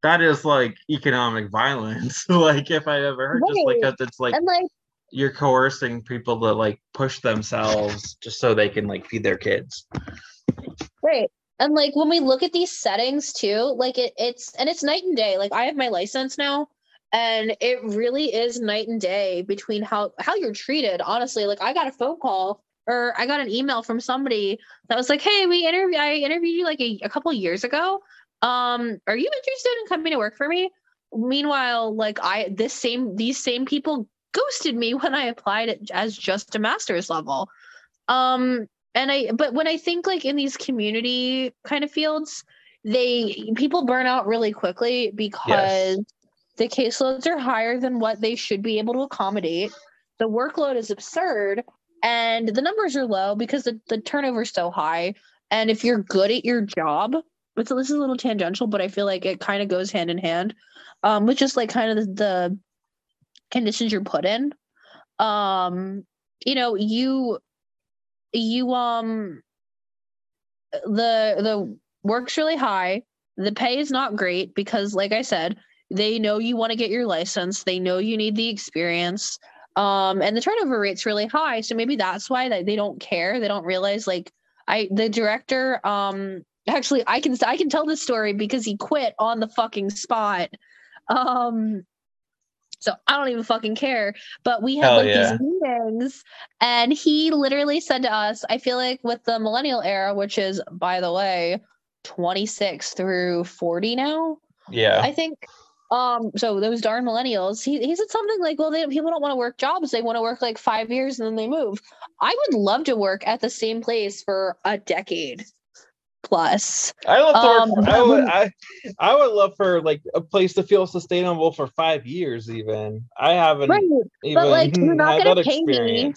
that is like economic violence like if i ever heard right. just like that it's like, and, like you're coercing people to like push themselves just so they can like feed their kids right and like when we look at these settings too like it, it's and it's night and day like i have my license now and it really is night and day between how how you're treated honestly like i got a phone call or I got an email from somebody that was like, "Hey, we interview I interviewed you like a, a couple years ago. Um, are you interested in coming to work for me?" Meanwhile, like I this same these same people ghosted me when I applied as just a master's level. Um, and I but when I think like in these community kind of fields, they people burn out really quickly because yes. the caseloads are higher than what they should be able to accommodate. The workload is absurd and the numbers are low because the, the turnover is so high. And if you're good at your job, so this is a little tangential, but I feel like it kind of goes hand in hand um, with just like kind of the, the conditions you're put in. Um, you know, you you um the the work's really high. The pay is not great because, like I said, they know you want to get your license. They know you need the experience um and the turnover rate's really high so maybe that's why they, they don't care they don't realize like i the director um actually i can i can tell this story because he quit on the fucking spot um so I don't even fucking care. But we had like yeah. these meetings, and he literally said to us, I feel like with the millennial era, which is, by the way, 26 through 40 now. Yeah. I think um, so those darn millennials, he, he said something like, well, they, people don't want to work jobs. They want to work like five years and then they move. I would love to work at the same place for a decade. Plus. I love to Um. For, I would. I, I would love for like a place to feel sustainable for five years. Even I haven't Right. even like, you're not gonna that pay me.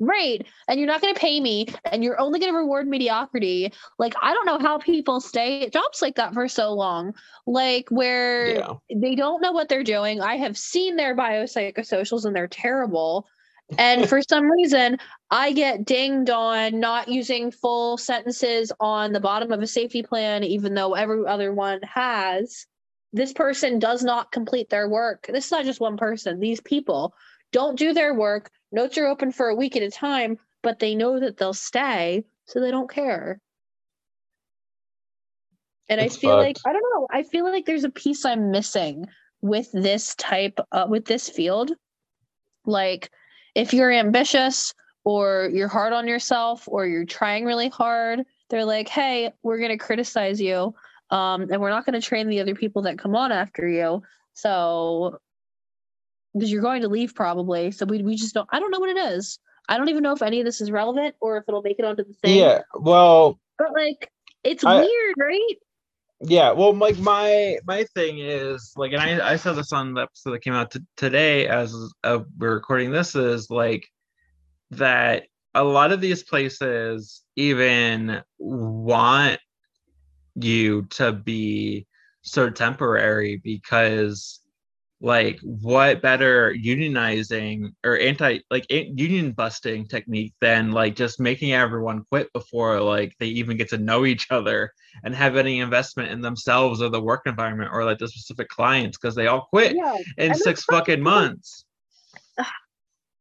Right. And you're not going to pay me and you're only going to reward mediocrity. Like, I don't know how people stay at jobs like that for so long. Like, where Yeah. they don't know what they're doing. I have seen their biopsychosocials and they're terrible. And for some reason, I get dinged on not using full sentences on the bottom of a safety plan, even though every other one has. This person does not complete their work. This is not just one person. These people don't do their work. Notes are open for a week at a time, but they know that they'll stay, so they don't care. And It's I feel like. I don't know. I feel like there's a piece I'm missing with this type uh, with this field. Like if you're ambitious or you're hard on yourself or you're trying really hard, they're like, "Hey, we're going to criticize you um and we're not going to train the other people that come on after you." So because you're going to leave probably. So we we just don't I don't know what it is. I don't even know if any of this is relevant or if it'll make it onto the thing. Yeah. Well, But like it's I- weird, right? Yeah well like my my thing is like and i i said this on the episode that came out t- today as uh, we're recording this is like that a lot of these places even want you to be so temporary because like what better unionizing or anti like union busting technique than like just making everyone quit before like they even get to know each other and have any investment in themselves or the work environment or like the specific clients because they all quit Yeah. in and six fucking months.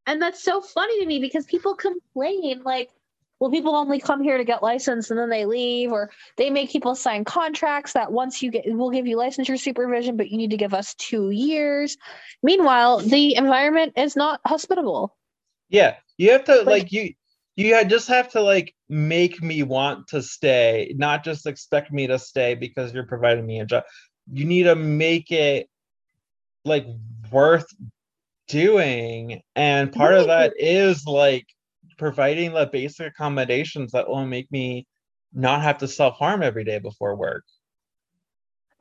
And that's so funny to me because people complain like, well, people only come here to get licensed and then they leave, or they make people sign contracts that once you get, we'll give you licensure supervision, but you need to give us two years. Meanwhile, the environment is not hospitable. Yeah, you have to Like- like you you just have to like make me want to stay, not just expect me to stay because you're providing me a job. You need to make it like worth doing, and part of that is like providing the basic accommodations that will make me not have to self harm every day before work.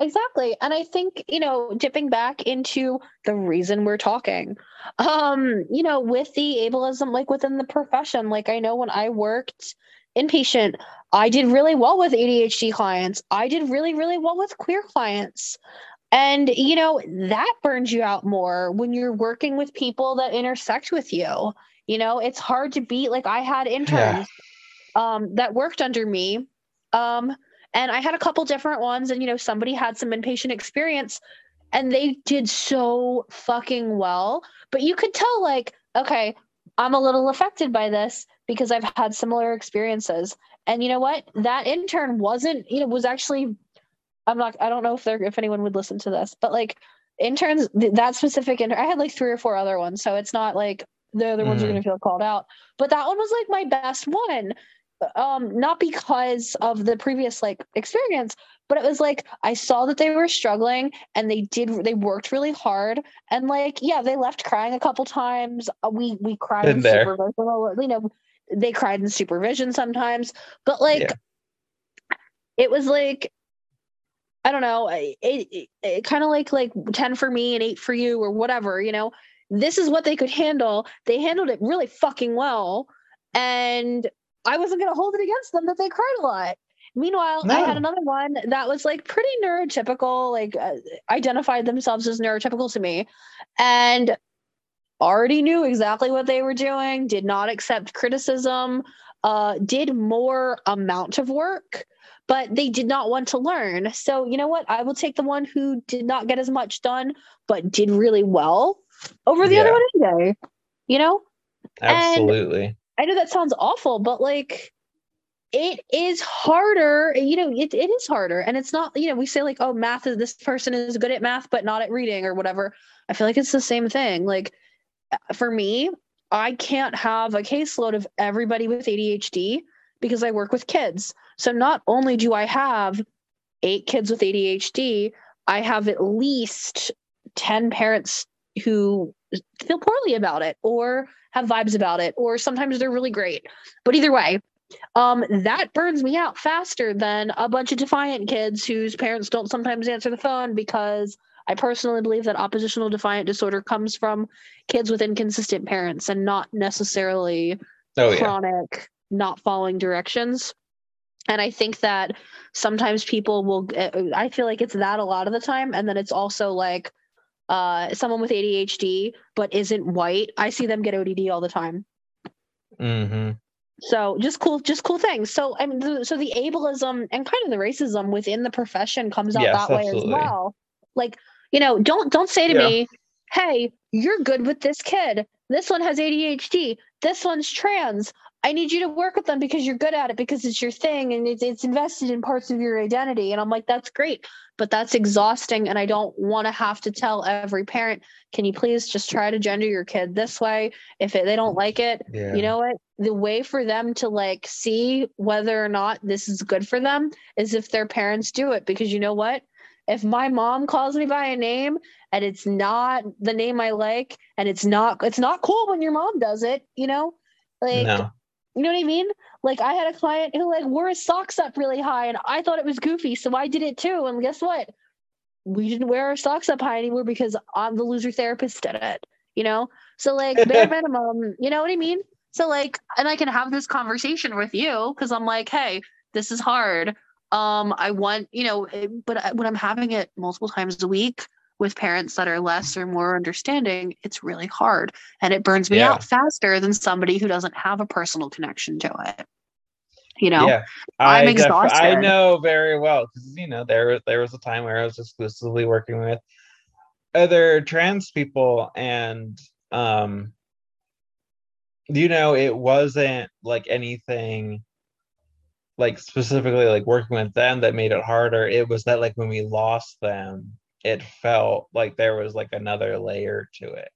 Exactly. And I think, you know, dipping back into the reason we're talking, um, you know, with the ableism, like within the profession, like I know when I worked inpatient, I did really well with ADHD clients. I did really, really well with queer clients. And, you know, that burns you out more when you're working with people that intersect with you. You know, it's hard to beat. Like I had interns um, that worked under me. Um, and I had a couple different ones, and you know, somebody had some inpatient experience and they did so fucking well. But you could tell, like, okay, I'm a little affected by this because I've had similar experiences. And you know what? That intern wasn't, you know, was actually I'm not I don't know if they're if anyone would listen to this, but like interns th- that specific intern I had like three or four other ones, so it's not like the other ones are Mhm. gonna feel called out. But that one was like my best one um not because of the previous like experience but it was like i saw that they were struggling and they did they worked really hard and like yeah they left crying a couple times Uh, we we cried in there. supervision you know they cried in supervision sometimes but like Yeah. it was like i don't know it, it, it kind of like like 10 for me and 8 for you or whatever you know this is what they could handle they handled it really fucking well and I wasn't going to hold it against them that they cried a lot. Meanwhile, I had another one that was like pretty neurotypical, like uh, identified themselves as neurotypical to me, and already knew exactly what they were doing, did not accept criticism, uh, did more amount of work, but they did not want to learn. So, you know what? I will take the one who did not get as much done, but did really well over the other one any day, you know? And- Absolutely. I know that sounds awful, but like it is harder. You know, it, it is harder. And it's not, you know, we say like, oh, math is this person is good at math, but not at reading or whatever. I feel like it's the same thing. Like uh, for me, I can't have a caseload of everybody with ADHD because I work with kids. So not only do I have eight kids with ADHD, I have at least 10 parents who feel poorly about it or have vibes about it, or sometimes they're really great. But either way, um, that burns me out faster than a bunch of defiant kids whose parents don't sometimes answer the phone because I personally believe that oppositional defiant disorder comes from kids with inconsistent parents and not necessarily Oh yeah. chronic not following directions. And I think that sometimes people will, I feel like it's that a lot of the time. And then it's also like uh, someone with ADHD but isn't white. I see them get ODD all the time. Mm-hmm. So just cool, just cool things. So I mean, the, so the ableism and kind of the racism within the profession comes out Yes, that way as well. Like, you know, don't don't say to Yeah. me, "Hey, you're good with this kid. This one has ADHD. This one's trans. I need you to work with them because you're good at it because it's your thing and it's it's invested in parts of your identity." And I'm like, "That's great, but that's exhausting and I don't want to have to tell every parent, "Can you please just try to gender your kid this way? If it, they don't like it, Yeah. you know what the way for them to like see whether or not this is good for them is if their parents do it because you know what if my mom calls me by a name and it's not the name i like and it's not it's not cool when your mom does it you know like no. You know what i mean? Like i had a client who like wore his socks up really high and i thought it was goofy so i did it too and guess what? We didn't wear our socks up high anymore because i'm the loser therapist did it you know? So like bare minimum you know what i mean? So like and i can have this conversation with you because i'm like hey this is hard. Um i want you know but I- when i'm having it multiple times a week with parents that are less or more understanding it's really hard and it burns me Yeah. out faster than somebody who doesn't have a personal connection to it you know Yeah, I'm I def- I know very well because you know there there was a time where I was exclusively working with other trans people, and um, you know, it wasn't like anything like specifically like working with them that made it harder. It was that like when we lost them, it felt like there was like another layer to it.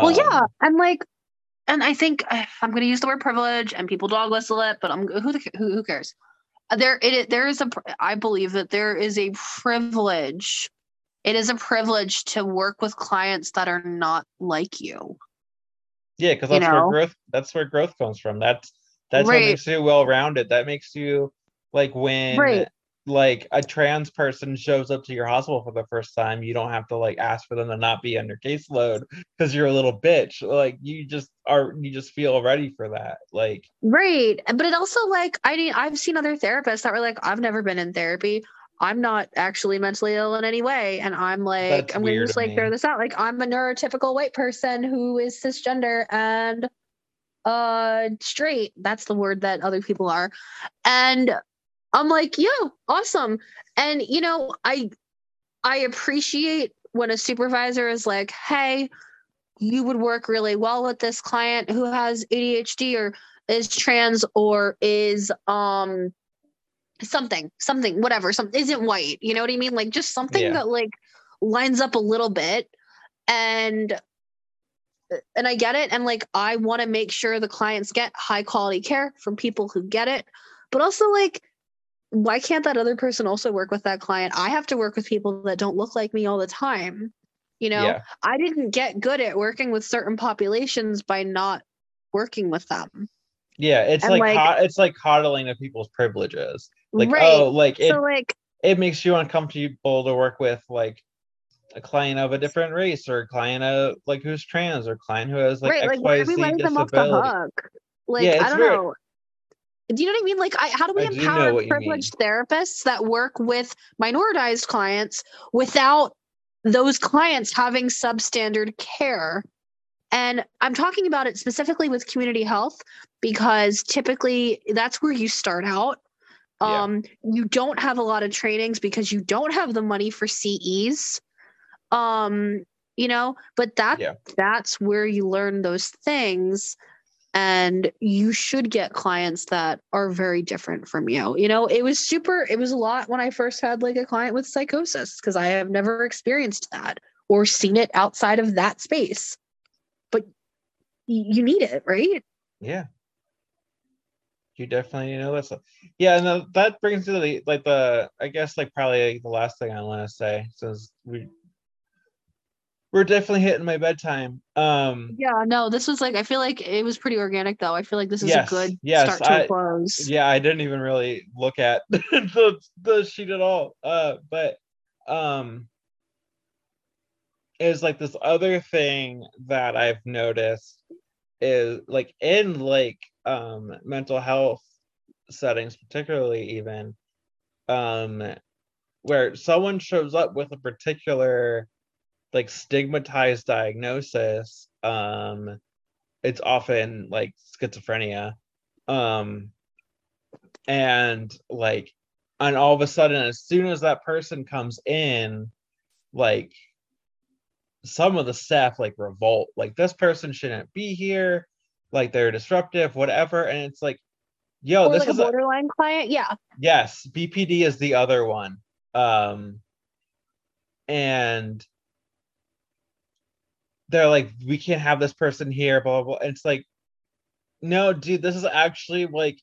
well yeah Um, and like and i think uh, i'm going to use the word privilege and people dog whistle it but i'm who the, who, who cares Uh, there it there is a I believe that there is a privilege it is a privilege to work with clients that are not like you Yeah, because you that's know? where growth that's where growth comes from. That's that's what makes you well rounded. That makes you like when Right. Like a trans person shows up to your hospital for the first time, you don't have to like ask for them to not be under caseload because you're a little bitch. Like you just are you just feel ready for that. Like right but it also like i mean i've seen other therapists that were like i've never been in therapy i'm not actually mentally ill in any way and i'm like That's i'm gonna just like throw this out like i'm a neurotypical white person who is cisgender and uh straight that's the word that other people are and i'm like yeah awesome and you know i i appreciate when a supervisor is like hey you would work really well with this client who has adhd or is trans or is um something something whatever something isn't white you know what i mean like just something Yeah. that like lines up a little bit and and I get it. And like, I want to make sure the clients get high quality care from people who get it. But also, like, why can't that other person also work with that client? I have to work with people that don't look like me all the time. You know, yeah. I didn't get good at working with certain populations by not working with them. Yeah, it's And, like, like- it's like coddling of people's privileges. Like oh, right. oh, like it so, like, it makes you uncomfortable to work with like a client of a different race or a client of like who's trans or a client who has like right. Like, why are we XYZ letting them off the hook? Like, Yeah, I don't weird. know. Do you know what I mean? Like, I, how do we I empower you privileged therapists that work with minoritized clients without those clients having substandard care? And I'm talking about it specifically with community health because typically that's where you start out. Yeah. Um, you don't have a lot of trainings because you don't have the money for CEs. Um, you know, but that Yeah. that's where you learn those things and you should get clients that are very different from you. You know, it was super it was a lot when I first had like a client with psychosis because I have never experienced that or seen it outside of that space. But you need it, right? Yeah. You definitely know that's yeah, and the, that brings to the like the I guess like probably the last thing I want to say since we we're definitely hitting my bedtime. Um, Yeah, no, this was like I feel like it was pretty organic though. I feel like this is Yes, a good yes, start to I- close. yeah, I didn't even really look at the the sheet at all. Uh, but um, is like this other thing that I've noticed is like in like um mental health settings, particularly even um where someone shows up with a particular like stigmatized diagnosis um it's often like schizophrenia. Um and like and all of a sudden as soon as that person comes in like some of the staff like revolt. Like this person shouldn't be here. Like they're disruptive whatever. And it's like yo or this like is a, borderline client. Yeah. yes bpd is the other one. Um and they're like we can't have this person here blah blah blah it's like no dude this is actually like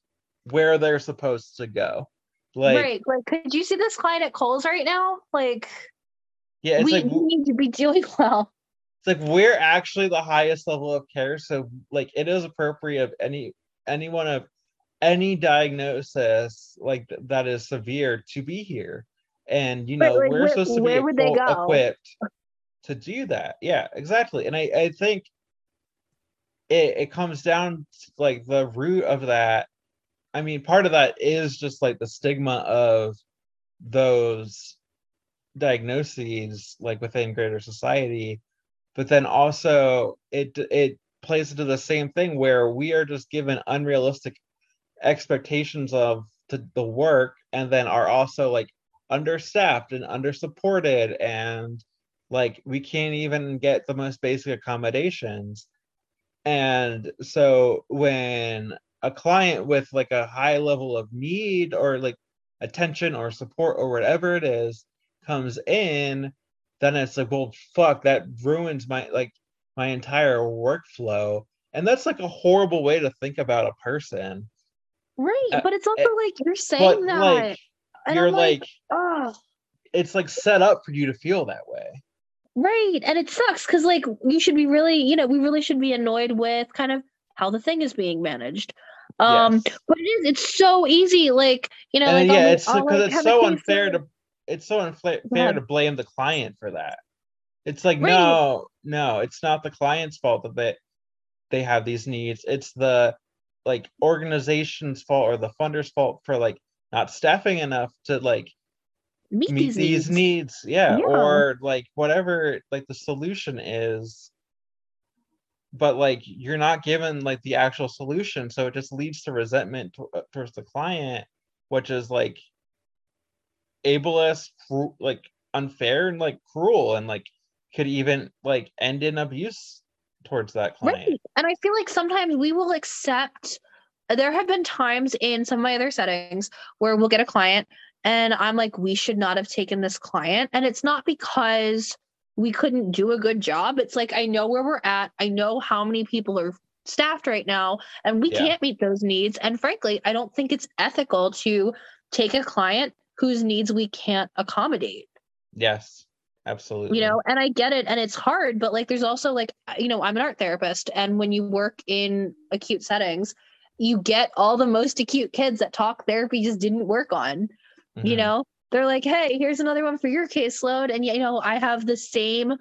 where they're supposed to go like right. Like, could you see this client at Kohl's right now? Like, yeah it's we, like we need to be doing well. it's like we're actually the highest level of care so like it is appropriate of any anyone of any diagnosis like th- that is severe to be here and you But, know like, we're where- supposed to be where would they go? equipped to do that. Yeah exactly. And i i think it, it comes down to like the root of that. I mean part of that is just like the stigma of those diagnoses like within greater society. But then also it it plays into the same thing where we are just given unrealistic expectations of the, the work and then are also like understaffed and undersupported and like we can't even get the most basic accommodations and so when a client with like a high level of need or like attention or support or whatever it is comes in then it's like well fuck that ruins my like my entire workflow and that's like a horrible way to think about a person Right. Uh, but it's also like you're saying that. like you're I'm like oh, it's like set up for you to feel that way right. And it sucks because, like, you should be really, you know, we really should be annoyed with kind of how the thing is being managed. Um, Yes. but it is, it's so easy. Like, you know, like, yeah I'll- it's because like, it's so unfair to it's so unfair to blame the client for that it's like Right. no no it's not the client's fault that they they have these needs it's the like organization's fault or the funder's fault for like not staffing enough to like meet, meet these, these needs. needs yeah, Yeah. or like whatever like the solution is but like you're not given like the actual solution so it just leads to resentment to- uh, towards the client which is like ableist cru- like unfair and like cruel and like could even like end in abuse towards that client Right. And I feel like sometimes we will accept there have been times in some of my other settings where we'll get a client and I'm like, we should not have taken this client. And it's not because we couldn't do a good job. It's like I know where we're at. I know how many people are staffed right now, and we Yeah. can't meet those needs. And frankly, I don't think it's ethical to take a client whose needs we can't accommodate yes absolutely you know and i get it and it's hard but like there's also like you know i'm an art therapist and when you work in acute settings you get all the most acute kids that talk therapy just didn't work on you Mhm. know they're like hey here's another one for your caseload. And you know i have the same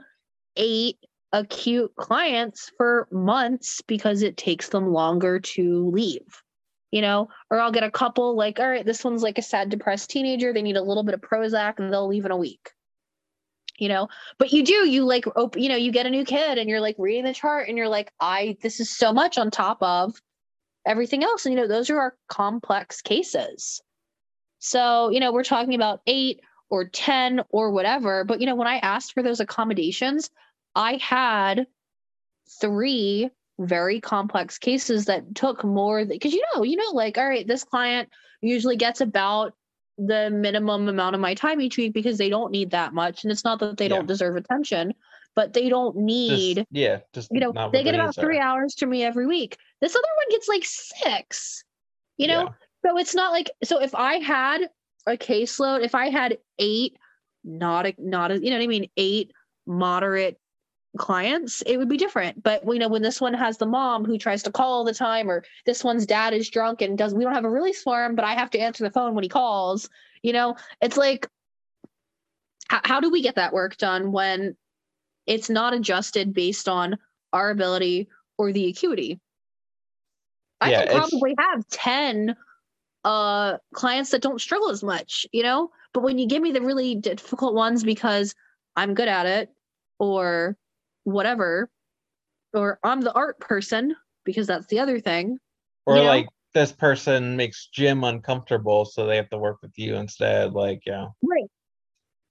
eight acute clients for months because it takes them longer to leave you know? Or i'll get a couple like all right this one's like a sad depressed teenager. They need a little bit of prozac and they'll leave in a week. You know? But you do you like open you know you get a new kid and you're like reading the chart and you're like i this is so much on top of everything else. And you know those are our complex cases so you know we're talking about eight or ten or whatever but you know when i asked for those accommodations i had three very complex cases that took more because you know you know like all right this client usually gets about the minimum amount of my time each week because they don't need that much and it's not that they Yeah. don't deserve attention but they don't Just- need yeah just you know they get about three hours to me every week this other one gets like six you know Yeah. So it's not like so if i had a caseload if i had eight not a not a you know what i mean eight moderate clients, it would be different. But you know, when this one has the mom who tries to call all the time, or this one's dad is drunk and does we don't have a release form, but I have to answer the phone when he calls. You know, it's like, how, how do we get that work done when it's not adjusted based on our ability or the acuity? I Yeah, can probably have 10 uh clients that don't struggle as much, you know? But when you give me the really difficult ones because I'm good at it or whatever, or I'm the art person because that's the other thing. Or You know? like this person makes Jim uncomfortable, so they have to work with you instead. Like, yeah. Right.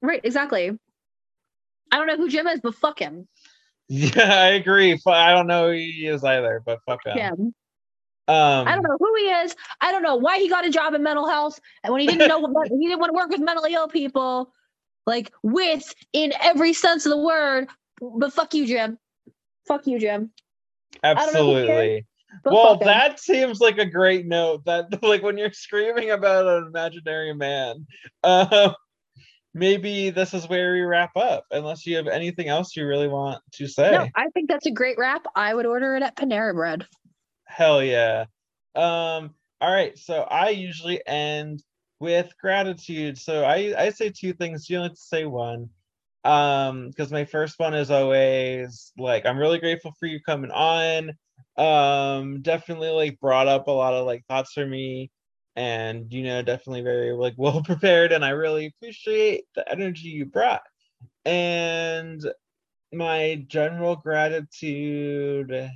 Right, exactly. I don't know who Jim is, but fuck him. Yeah, I agree. I don't know who he is either, but fuck him. Jim. Um, I don't know who he is. I don't know why he got a job in mental health. And when he didn't know what he didn't want to work with mentally ill people, like with in every sense of the word. But fuck you, Jim. Fuck you, Jim. don't know who he is, Absolutely. Well, him. that seems like a great note. That like when you're screaming about an imaginary man, uh, maybe this is where we wrap up. Unless you have anything else you really want to say. No, I think that's a great wrap. I would order it at Panera Bread. Hell yeah. Um, all right, so I usually end with gratitude. So I I say two things. You only have to say one. Um, because my first one is always like I'm really grateful for you coming on. Um, definitely like brought up a lot of like thoughts for me and you know, definitely very like well prepared, and I really appreciate the energy you brought. And my general gratitude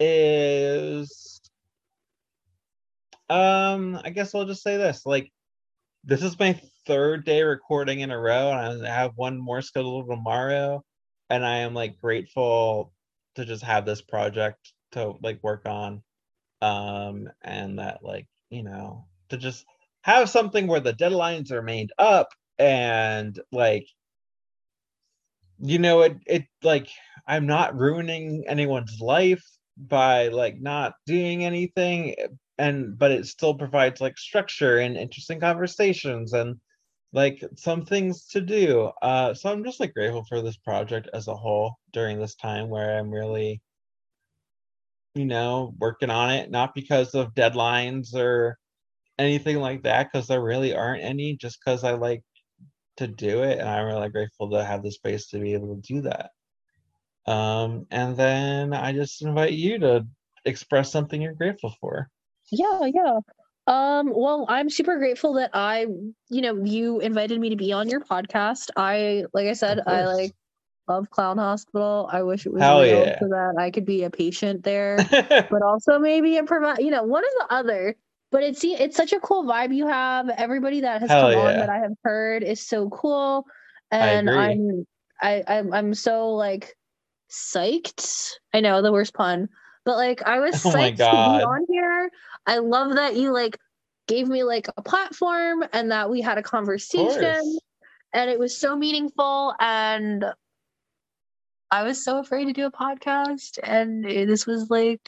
is um i guess i'll just say this like this is my third day recording in a row and i have one more scheduled tomorrow and i am like grateful to just have this project to like work on um and that like you know to just have something where the deadlines are made up and like you know it it like i'm not ruining anyone's life by like not doing anything and but it still provides like structure and interesting conversations and like some things to do. Uh so i'm just like grateful for this project as a whole during this time where i'm really you know working on it not because of deadlines or anything like that because there really aren't any just because i like to do it and i'm really grateful to have the space to be able to do that um and then i just invite you to express something you're grateful for Yeah, yeah. Um, well, I'm super grateful that I, you know, you invited me to be on your podcast. I, like I said, I like love Clown Hospital. I wish it was Hell real yeah. so that I could be a patient there, but also maybe a provide, you know, one or the other. But it's it's such a cool vibe you have. Everybody that has Hell come on that I have heard is so cool, I and agree. I'm I I'm I'm so like psyched. I know the worst pun, but like I was Oh psyched to be on here. I love that you like gave me like a platform and that we had a conversation and it was so meaningful and I was so afraid to do a podcast and this was like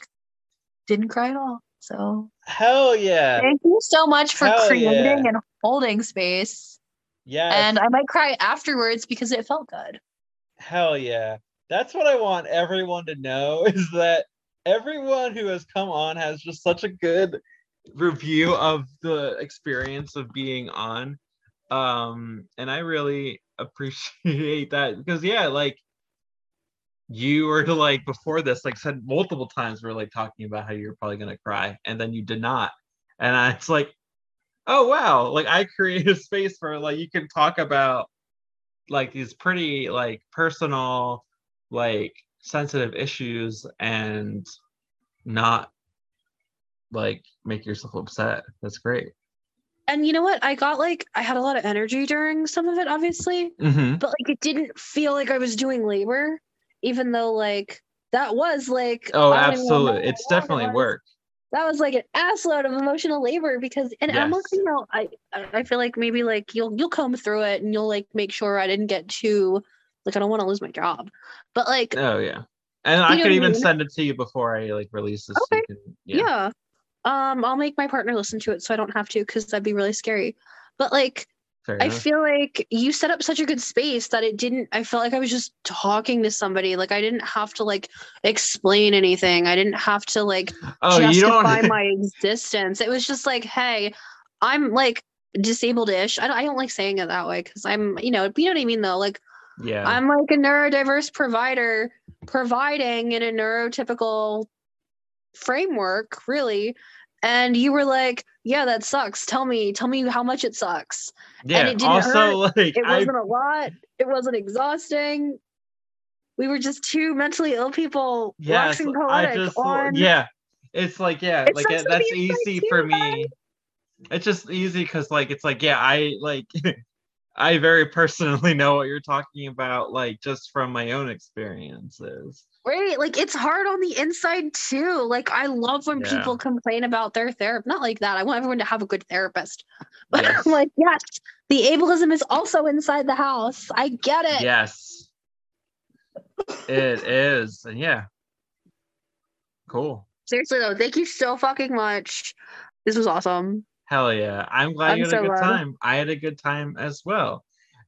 didn't cry at all. So Hell yeah. thank you so much for Hell creating yeah. and holding space. Yeah. And I might cry afterwards because it felt good. Hell yeah. That's what I want everyone to know is that everyone who has come on has just such a good review of the experience of being on. Um and I really appreciate that because yeah, like you were to like before this like said multiple times we are like talking about how you're probably gonna cry and then you did not and I, it's like oh wow like i created a space where like you can talk about like these pretty like personal like sensitive issues and not like make yourself upset that's great And you know what? I got like I had a lot of energy during some of it, obviously. mm-hmm. but like it didn't feel like I was doing labor, even though like that was like oh I don't even know absolutely it's it definitely was. work That was like an assload of emotional labor because and I'm like Yes. you know I I I feel like maybe like you'll you'll comb through it and you'll like make sure I didn't get too like I don't want to lose my job, but like oh yeah and i could what I even mean? send it to you before i like release this Okay. can- yeah. um I'll make my partner listen to it so I don't have to because that'd be really scary, but like I feel like you set up such a good space that it didn't I felt like I was just talking to somebody. Like I didn't have to like explain anything. I didn't have to like oh, justify my existence. It was just like, hey, I'm like disabled-ish. I don't, I don't like saying it that way because I'm, you know, you know what I mean though. Like yeah. I'm like a neurodiverse provider providing in a neurotypical framework, really. And you were like, yeah, that sucks. Tell me, tell me how much it sucks. yeah. it didn't also, like It wasn't a lot. It wasn't exhausting. We were just two mentally ill people yes, waxing I poetic just on. yeah. It's like yeah, It like that's easy for me. It's just easy because like it's like yeah, I like I very personally know what you're talking about, like just from my own experiences. Right. Like it's hard on the inside too. Like I love when Yeah. people complain about their therapist. Not like that. I want everyone to have a good therapist. But Yes. I'm like, yes, the ableism is also inside the house. I get it. Yes, it is, and yeah, cool. Seriously though, thank you so fucking much. This was awesome. Hell yeah. I'm glad I'm you had so a good glad. time. I had a good time as well.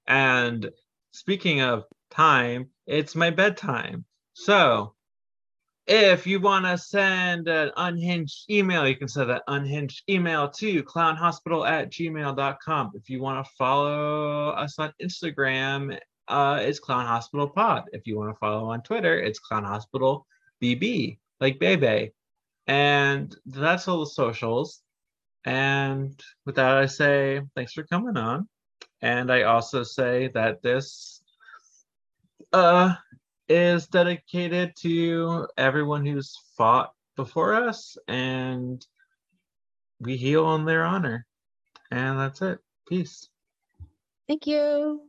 And speaking of time, it's my bedtime. So if you want to send an unhinged email, you can send that unhinged email to clownhospital at gmail.com. If you want to follow us on Instagram, uh, it's Clown Hospital Pod. If you want to follow on Twitter, it's Clown Hospital BB, like Bebe. And that's all the socials. And with that, I say thanks for coming on. And I also say that this uh, is dedicated to everyone who's fought before us, and we heal in their honor. And that's it. Peace. Thank you.